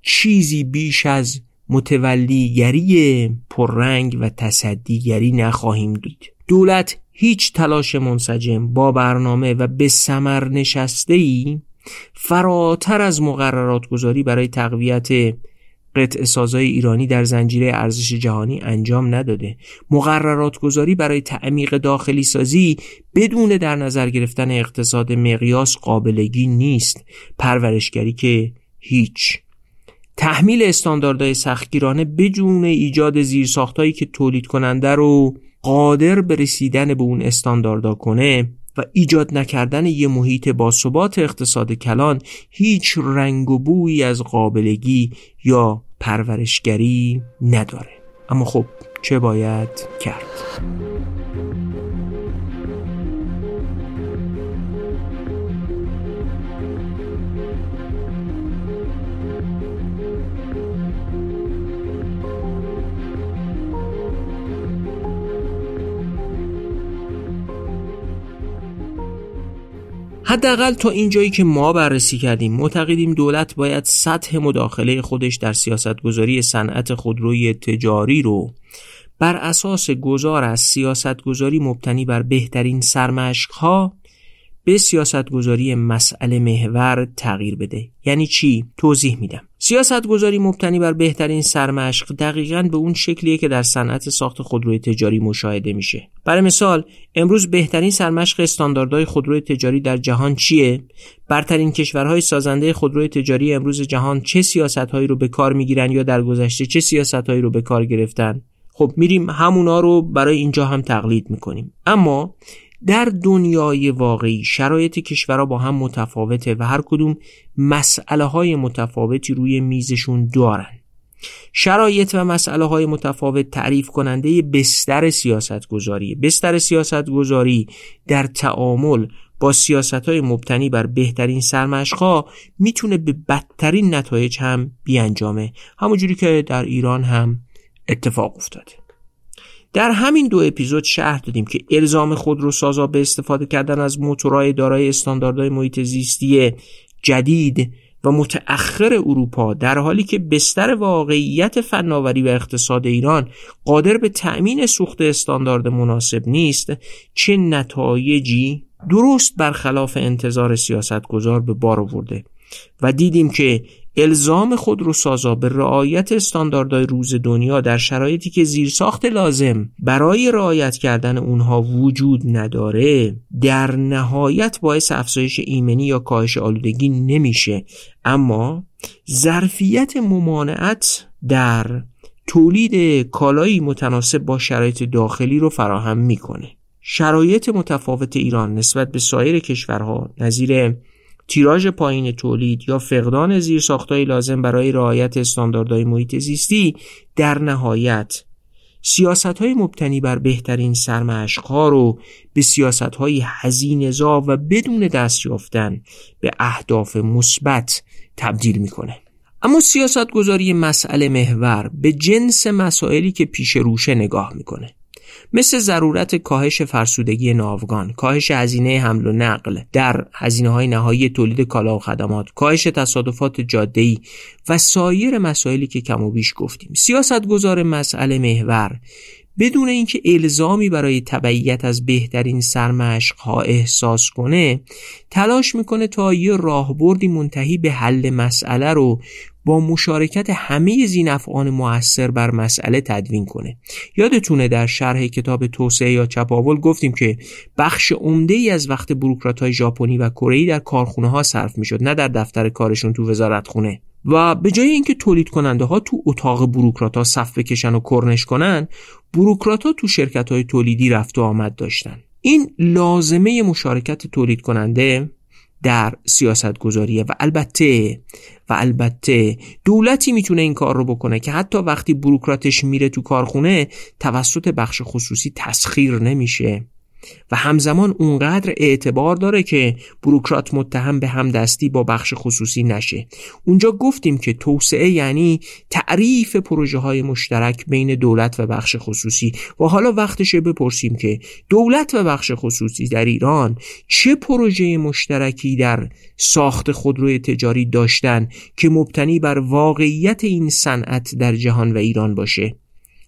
چیزی بیش از متولیگری پررنگ و تصدیگری نخواهیم دید. دولت هیچ تلاش منسجم با برنامه و به سمر نشسته ای فراتر از مقررات گذاری برای تقویت قطع سازای ایرانی در زنجیره ارزش جهانی انجام نداده. مقررات گذاری برای تعمیق داخلی سازی بدون در نظر گرفتن اقتصاد مقیاس قابلگی نیست. پرورشگری که هیچ. تحمیل استانداردهای سختگیرانه بدون ایجاد زیرساختهایی که تولید کننده رو قادر به رسیدن به اون استانداردها کنه و ایجاد نکردن یه محیط با ثبات اقتصاد کلان هیچ رنگ و بویی از قابلگی یا پرورشگری نداره اما خب چه باید کرد؟ حداقل تا اینجایی که ما بررسی کردیم معتقدیم دولت باید سطح مداخله خودش در سیاستگذاری صنعت خودروی تجاری رو بر اساس گذار از سیاستگذاری مبتنی بر بهترین سرمشقها به سیاستگذاری مسئله محور تغییر بده. یعنی چی؟ توضیح میدم. سیاست گذاری مبتنی بر بهترین سرمشق دقیقا به اون شکلیه که در صنعت ساخت خودروی تجاری مشاهده میشه. برای مثال امروز بهترین سرمشق استانداردهای خودروی تجاری در جهان چیه؟ برترین کشورهای سازنده خودروی تجاری امروز جهان چه سیاستهایی رو به کار می‌گیرن یا در گذشته چه سیاستهایی رو به کار گرفتن؟ خب میریم همونا رو برای اینجا هم تقلید می‌کنیم. اما در دنیای واقعی شرایط کشورها با هم متفاوته و هر کدوم مسئله های متفاوتی روی میزشون دارن. شرایط و مسئله های متفاوت تعریف کننده بستر سیاست گذاری بستر سیاست گذاری در تعامل با سیاست های مبتنی بر بهترین سرمشقها می‌تونه به بدترین نتایج هم بیانجامه. همونجوری که در ایران هم اتفاق افتاده. در همین دو اپیزود شهر دادیم که الزام خودروسازا به استفاده کردن از موتورهای دارای استانداردهای محیط زیستی جدید و متأخر اروپا در حالی که بستر واقعیت فناوری و اقتصاد ایران قادر به تأمین سوخت استاندارد مناسب نیست چه نتایجی درست برخلاف انتظار سیاستگزار به بار آورده. و دیدیم که الزام سازا به رعایت استانداردهای روز دنیا در شرایطی که زیرساخت لازم برای رعایت کردن اونها وجود نداره در نهایت باعث افزایش ایمنی یا کاهش آلودگی نمیشه. اما ظرفیت ممانعت در تولید کالایی متناسب با شرایط داخلی رو فراهم می‌کنه. شرایط متفاوت ایران نسبت به سایر کشورها نظیر تیراژ پایین تولید یا فقدان زیرساختهای لازم برای رعایت استانداردهای محیط زیستی در نهایت سیاست های مبتنی بر بهترین سرمشقها رو به سیاست های هزینزا و بدون دست یافتن به اهداف مثبت تبدیل می‌کنه. اما سیاست گذاری مسئله محور به جنس مسائلی که پیش روشه نگاه می‌کنه. مثل ضرورت کاهش فرسودگی ناوگان کاهش هزینه حمل و نقل در هزینه های نهایی تولید کالا و خدمات کاهش تصادفات جاده‌ای و سایر مسائلی که کم و بیش گفتیم. سیاست گذار مسئله محور بدون اینکه الزامی برای تبعیت از بهترین سرمشق ها احساس کنه تلاش می‌کنه تا یه راهبردی منتهی به حل مسئله رو با مشارکت همه زینفعان موثر بر مسئله تدوین کنه. یادتونه در شرح کتاب توسعه یا چپاول گفتیم که بخش عمده ای از وقت بروکرات های ژاپنی و کره در کارخونه ها صرف می‌شد نه در دفتر کارشون تو وزارت خونه و به جای اینکه تولید کننده ها تو اتاق بروکرات ها صف بکشن و کرنش کنن بروکرات ها تو شرکت های تولیدی رفت و آمد داشتن. این لازمه مشارکت تولید کننده در سیاست گذاریه و البته و البته دولتی می‌تونه این کار رو بکنه که حتی وقتی بروکراتش میره تو کارخونه توسط بخش خصوصی تسخیر نمیشه. و همزمان اونقدر اعتبار داره که بروکرات متهم به همدستی با بخش خصوصی نشه. اونجا گفتیم که توسعه یعنی تعریف پروژه های مشترک بین دولت و بخش خصوصی. و حالا وقتشه بپرسیم که دولت و بخش خصوصی در ایران چه پروژه مشترکی در ساخت خودروی تجاری داشتن که مبتنی بر واقعیت این صنعت در جهان و ایران باشه؟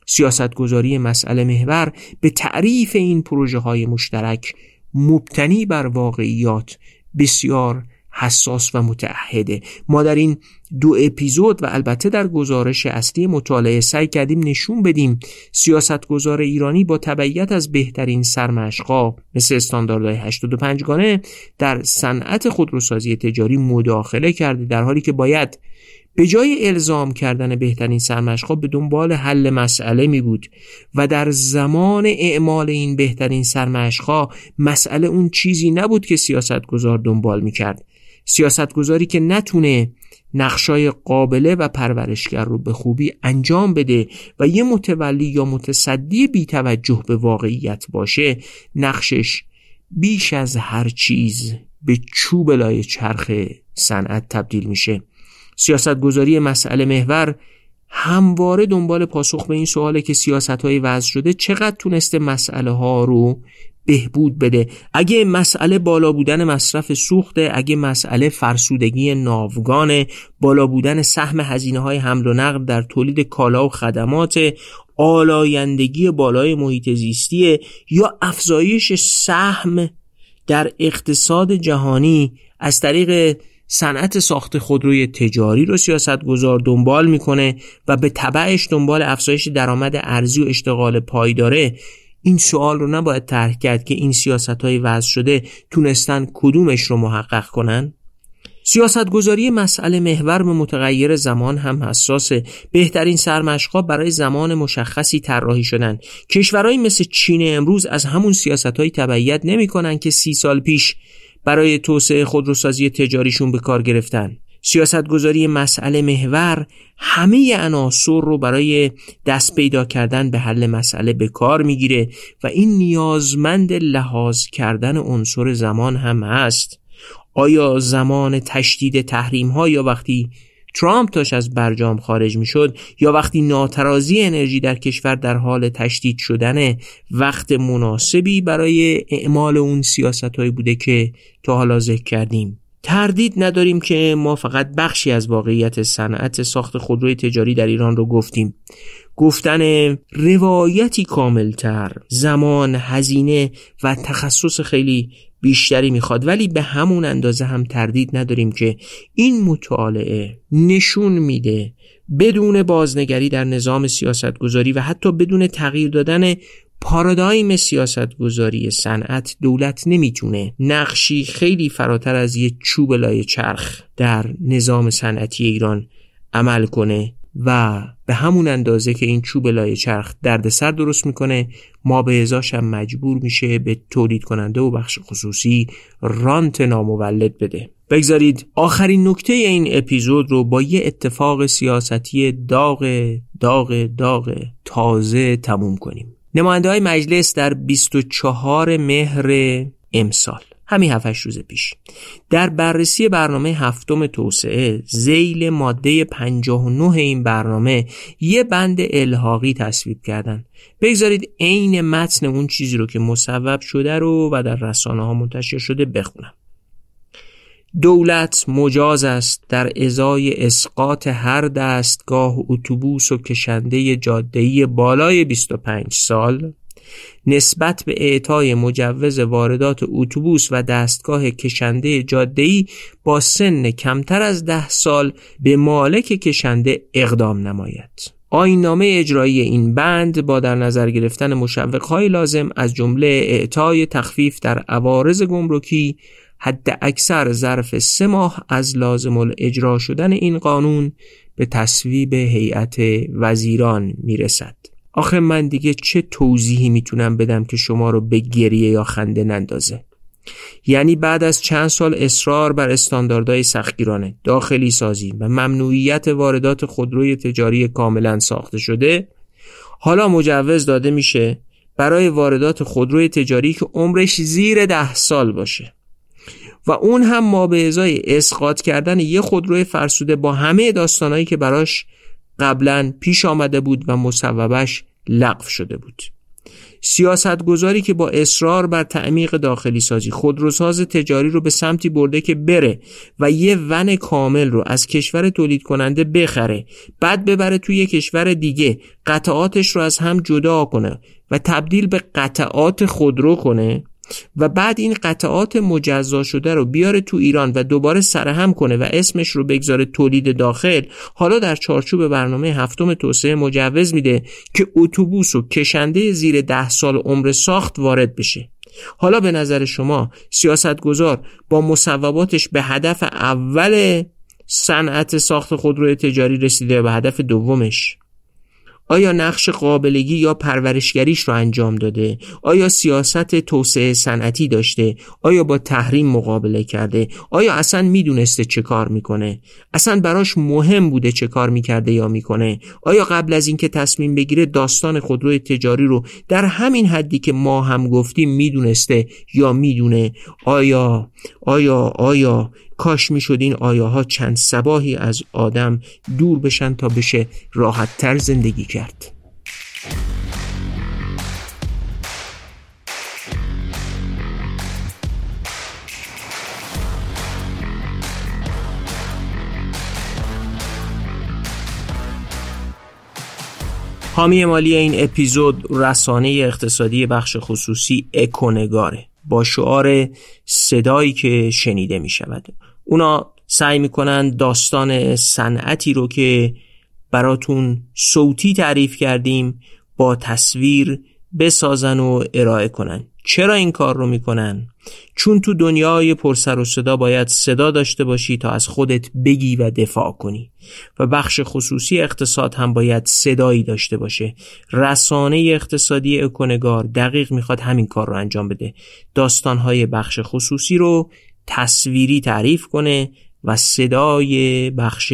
سیاستگذاری مسئله محور به تعریف این پروژه های مشترک مبتنی بر واقعیات بسیار حساس و متعهده. ما در این دو اپیزود و البته در گزارش اصلی مطالعه سعی کردیم نشون بدیم سیاستگزار ایرانی با تبعیت از بهترین سرمشقا مثل استانداردهای 85 گانه در صنعت خودروسازی تجاری مداخله کرده در حالی که باید به جای الزام کردن بهترین سرمشقا به دنبال حل مسئله می بود و در زمان اعمال این بهترین سرمشقا مسئله اون چیزی نبود که سیاستگزار دنبال می کرد. سیاستگزاری که نتونه نقشای قابله و پرورشگر رو به خوبی انجام بده و یه متولی یا متصدی بی توجه به واقعیت باشه نقشش بیش از هر چیز به چوب لای چرخ صنعت تبدیل میشه. سیاستگذاری مسئله محور همواره دنبال پاسخ به این سواله که سیاست های وضع شده چقدر تونسته مسئله ها رو بهبود بده. اگه مسئله بالا بودن مصرف سوخته اگه مسئله فرسودگی ناوگان بالا بودن سهم هزینه های حمل و نقل در تولید کالا و خدمات آلایندگی بالای محیط زیستی یا افزایش سهم در اقتصاد جهانی از طریق صنعت ساخت خودروی تجاری رو سیاست گذار دنبال می‌کنه و به تبعش دنبال افزایش درآمد ارزی و اشتغال پایداره این سوال رو نباید طرح کرد که این سیاست های وضع شده تونستن کدومش رو محقق کنن. سیاستگذاری مسئله محور به متغیر زمان هم حساسه. بهترین سرمشقا برای زمان مشخصی طراحی شدن. کشورهایی مثل چین امروز از همون سیاست های تبعیت نمی که سی سال پیش برای توسعه خودروسازی تجاریشون به کار گرفتن. سیاستگذاری مسئله محور همه عناصر رو برای دست پیدا کردن به حل مسئله به کار می‌گیره و این نیازمند لحاظ کردن عنصر زمان هم هست. آیا زمان تشدید تحریم ها یا وقتی ترامپ داشت از برجام خارج می‌شد یا وقتی ناترازی انرژی در کشور در حال تشدید شدن وقت مناسبی برای اعمال اون سیاست هایی بوده که تا حالا ذکر کردیم. تردید نداریم که ما فقط بخشی از واقعیت صنعت ساخت خودروی تجاری در ایران رو گفتیم. گفتن روایتی کاملتر زمان هزینه و تخصص خیلی بیشتری می‌خواد. ولی به همون اندازه هم تردید نداریم که این مطالعه نشون میده بدون بازنگری در نظام سیاستگذاری و حتی بدون تغییر دادن پارادایم سیاستگذاری صنعت دولت نمی‌تونه نقشی خیلی فراتر از یه چوب لای چرخ در نظام صنعتی ایران عمل کنه. و به همون اندازه که این چوب لای چرخ دردسر درست می‌کنه ما به ازاش هم مجبور میشه به تولید کننده و بخش خصوصی رانت نامولد بده. بگذارید آخرین نکته این اپیزود رو با یه اتفاق سیاستی داغ داغ داغ تازه تموم کنیم. نماینده های مجلس در 24 مهر امسال. همین هفتش روز پیش. در بررسی برنامه هفتم توسعه زیل ماده 59 این برنامه یه بند الحاقی تصویب کردن. بگذارید عین متن اون چیزی رو که مصوب شده رو و در رسانه ها منتشر شده بخونم. دولت مجاز است در ازای اسقاط هر دستگاه اتوبوس و کشنده جادهی بالای 25 سال نسبت به اعطای مجوز واردات اتوبوس و دستگاه کشنده جاده‌ای با سن کمتر از ده سال به مالک کشنده اقدام نماید. آینامه اجرایی این بند با در نظر گرفتن مشوقهای لازم از جمله اعطای تخفیف در عوارض گمرکی حد اکثر ظرف سه ماه از لازم الاجرا شدن این قانون به تصویب هیئت وزیران می‌رسد آخه من دیگه چه توضیحی می‌تونم بدم که شما رو به گریه یا خنده نندازه؟ یعنی بعد از چند سال اصرار بر استانداردهای سختگیرانه داخلی سازی و ممنوعیت واردات خودروی تجاری کاملا ساخته شده حالا مجوز داده میشه برای واردات خودروی تجاری که عمرش زیر ده سال باشه. و اون هم ما به ازای اسقاط کردن یه خودروی فرسوده با همه داستانهایی که براش قبلا پیش آمده بود و مصوبش لغو شده بود. سیاست گذاری که با اصرار بر تعمیق داخلی سازی خودروساز تجاری رو به سمتی برده که بره و یه ون کامل رو از کشور تولید کننده بخره بعد ببره توی کشور دیگه قطعاتش رو از هم جدا کنه و تبدیل به قطعات خودرو کنه و بعد این قطعات مجزا شده رو بیاره تو ایران و دوباره سرهم کنه و اسمش رو بگذاره تولید داخل. حالا در چارچوب برنامه هفتم توسعه مجوز میده که اتوبوس و کشنده زیر ده سال عمر ساخت وارد بشه. حالا به نظر شما سیاستگزار با مصوباتش به هدف اول صنعت ساخت خودرو تجاری رسیده به هدف دومش؟ آیا نقش قابلگی یا پرورشگریش رو انجام داده؟ آیا سیاست توسعه صنعتی داشته؟ آیا با تحریم مقابله کرده؟ آیا اصلا می‌دونسته چه کار می‌کنه؟ اصلا براش مهم بوده چه کار می‌کرده یا می‌کنه؟ آیا قبل از اینکه تصمیم بگیره داستان خودروی تجاری رو در همین حدی که ما هم گفتیم می‌دونسته یا می‌دونه؟ آیا آیا آیا کاش می‌شد این آیاها چند سباهی از آدم دور بشن تا بشه راحت تر زندگی کرد. حامی مالی این اپیزود رسانه اقتصادی بخش خصوصی اکونگاره. با شعار صدایی که شنیده می شود اونا سعی می‌کنن داستان صنعتی رو که براتون صوتی تعریف کردیم با تصویر بسازن و ارائه کنن. چرا این کار رو می‌کنن؟ چون تو دنیای پرسر و صدا باید صدا داشته باشی تا از خودت بگی و دفاع کنی. و بخش خصوصی اقتصاد هم باید صدایی داشته باشه. رسانه اقتصادی اکونگار دقیق می‌خواد همین کار رو انجام بده. داستانهای بخش خصوصی رو تصویری تعریف کنه و صدای بخش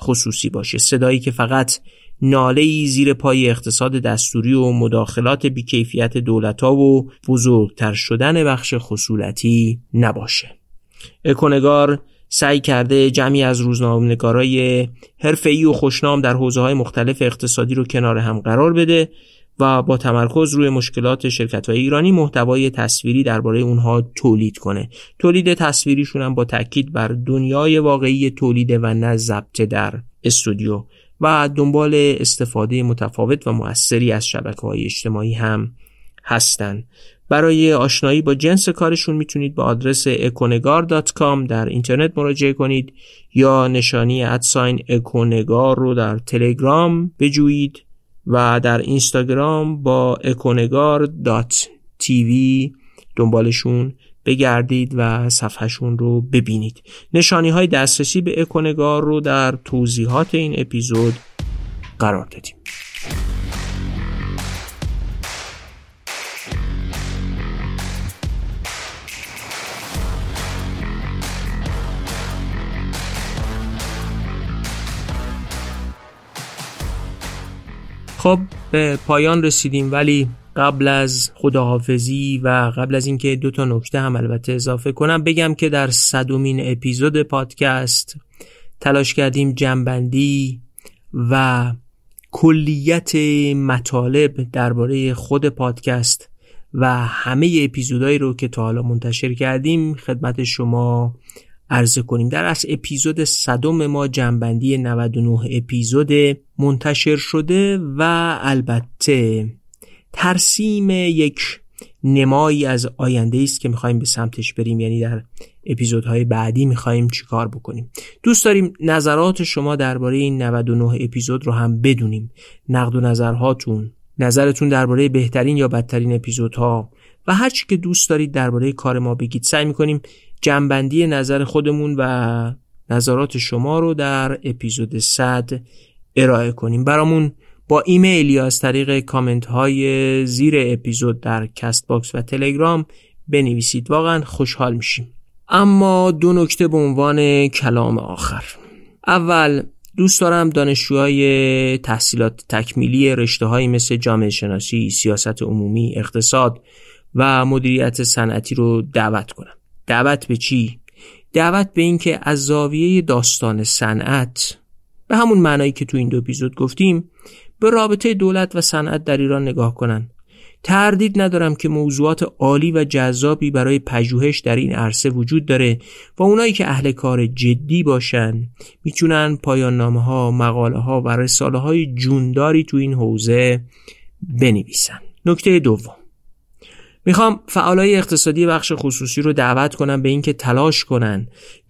خصوصی باشه. صدایی که فقط ناله زیر پای اقتصاد دستوری و مداخلات بیکیفیت دولت ها و بزرگتر شدن بخش خصولتی نباشه. اکونگار سعی کرده جمعی از روزنامه‌نگارای حرفه‌ای و خوشنام در حوزه های مختلف اقتصادی رو کنار هم قرار بده و با تمرکز روی مشکلات شرکت های ایرانی محتوای تصویری درباره اونها تولید کنه تولید تصویریشون هم با تاکید بر دنیای واقعی تولید و نه ضبط در استودیو و دنبال استفاده متفاوت و موثری از شبکه های اجتماعی هم هستند. برای آشنایی با جنس کارشون می‌تونید به آدرس اکونگار.com در اینترنت مراجعه کنید یا نشانی ادساین اکونگار رو در تلگرام بجویید و در اینستاگرام با اکونگار.tv دنبالشون بگردید و صفحهشون رو ببینید. نشانی های دسترسی به اکونگار رو در توضیحات این اپیزود قرار دادیم. خب به پایان رسیدیم ولی قبل از خداحافظی و قبل از اینکه دو تا نکته هم البته اضافه کنم بگم که در صدومین اپیزود پادکست تلاش کردیم جنبندی و کلیت مطالب درباره خود پادکست و همه اپیزودهایی رو که تا حالا منتشر کردیم خدمت شما عرضه کنیم. در از اپیزود صدم ما جنبندی 99 اپیزود منتشر شده و البته ترسیم یک نمایی از آینده است که می‌خوایم به سمتش بریم. یعنی در اپیزودهای بعدی می‌خوایم چیکار بکنیم. دوست داریم نظرات شما درباره این 99 اپیزود رو هم بدونیم. نقد و نظرهاتون نظرتون درباره بهترین یا بدترین اپیزودها و هر چی که دوست دارید درباره کار ما بگید. سعی می‌کنیم جنبندی نظر خودمون و نظرات شما رو در اپیزود 100 ارائه کنیم. برامون با ایمیل یا از طریق کامنت های زیر اپیزود در کست باکس و تلگرام بنویسید. واقعا خوشحال میشیم. اما دو نکته به عنوان کلام آخر. اول دوست دارم دانشجوهای تحصیلات تکمیلی رشته های مثل جامعه شناسی، سیاست عمومی، اقتصاد و مدیریت صنعتی رو دعوت کنم. دعوت به چی؟ دعوت به اینکه از زاویه داستان صنعت به همون معنایی که تو این دو اپیزود گفتیم به رابطه دولت و صنعت در ایران نگاه کنن تردید ندارم که موضوعات عالی و جذابی برای پژوهش در این عرصه وجود داره و اونایی که اهل کار جدی باشن می‌تونن پایان نامه ها، مقاله ها و رساله های جونداری تو این حوزه بنویسن. نکته دوم می‌خوام فعالای اقتصادی بخش خصوصی رو دعوت کنم به اینکه تلاش کنن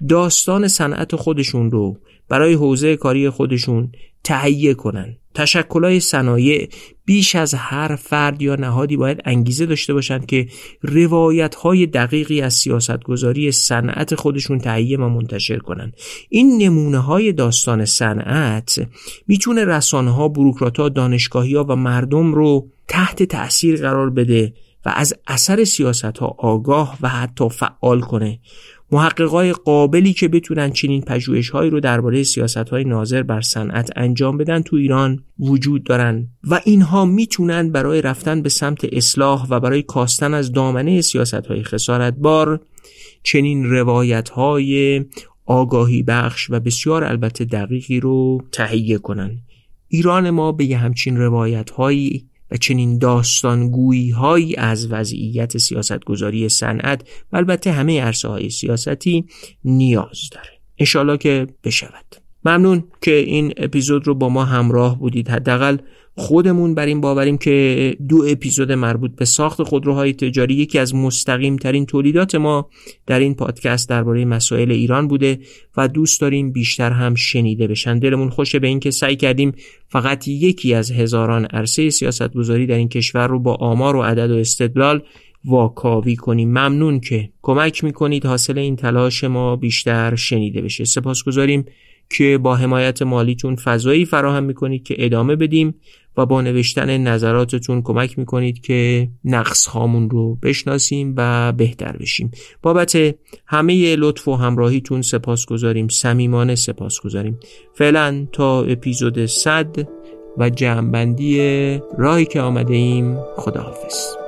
داستان صنعت خودشون رو برای حوزه کاری خودشون تهیه کنن. تشکلای صنایع بیش از هر فرد یا نهادی باید انگیزه داشته باشند که روایت های دقیقی از سیاستگذاری صنعت خودشون تهیه و منتشر کنند این نمونه های داستان صنعت می‌تونه رسانه ها بروکرات ها دانشگاهی ها و مردم رو تحت تأثیر قرار بده و از اثر سیاست ها آگاه و حتی فعال کنه. محققای قابلی که بتونن چنین پژوهش‌هایی رو درباره سیاست‌های ناظر بر صنعت انجام بدن تو ایران وجود دارن و اینها می‌تونن برای رفتن به سمت اصلاح و برای کاستن از دامنه سیاست‌های خسارتبار چنین روایت‌های آگاهی بخش و بسیار البته دقیقی رو تهیه کنن. ایران ما به یه همچین روایت‌هایی و چنین داستانگویی هایی از وضعیت سیاستگذاری صنعت و البته همه عرصه های سیاستی نیاز داره. انشالله که بشود. ممنون که این اپیزود رو با ما همراه بودید. حداقل خودمون بر این باوریم که دو اپیزود مربوط به ساخت خودروهای تجاری یکی از مستقیم ترین تولیدات ما در این پادکست درباره مسائل ایران بوده و دوست داریم بیشتر هم شنیده بشن. دلمون خوشه به اینکه سعی کردیم فقط یکی از هزاران عرصه سیاستگذاری در این کشور رو با آمار و عدد و استدلال واکاوی کنیم. ممنون که کمک می‌کنید. حاصل این تلاش ما بیشتر شنیده بشه. سپاسگزاریم. که با حمایت مالیتون فضایی فراهم می‌کنید که ادامه بدیم و با نوشتن نظراتتون کمک می‌کنید که نقص هامون رو بشناسیم و بهتر بشیم. بابت همه لطف و همراهیتون سپاس گذاریم سمیمانه سپاس گذاریم فعلا تا اپیزود 100 و جمعبندی راهی که آمده ایم خداحافظ.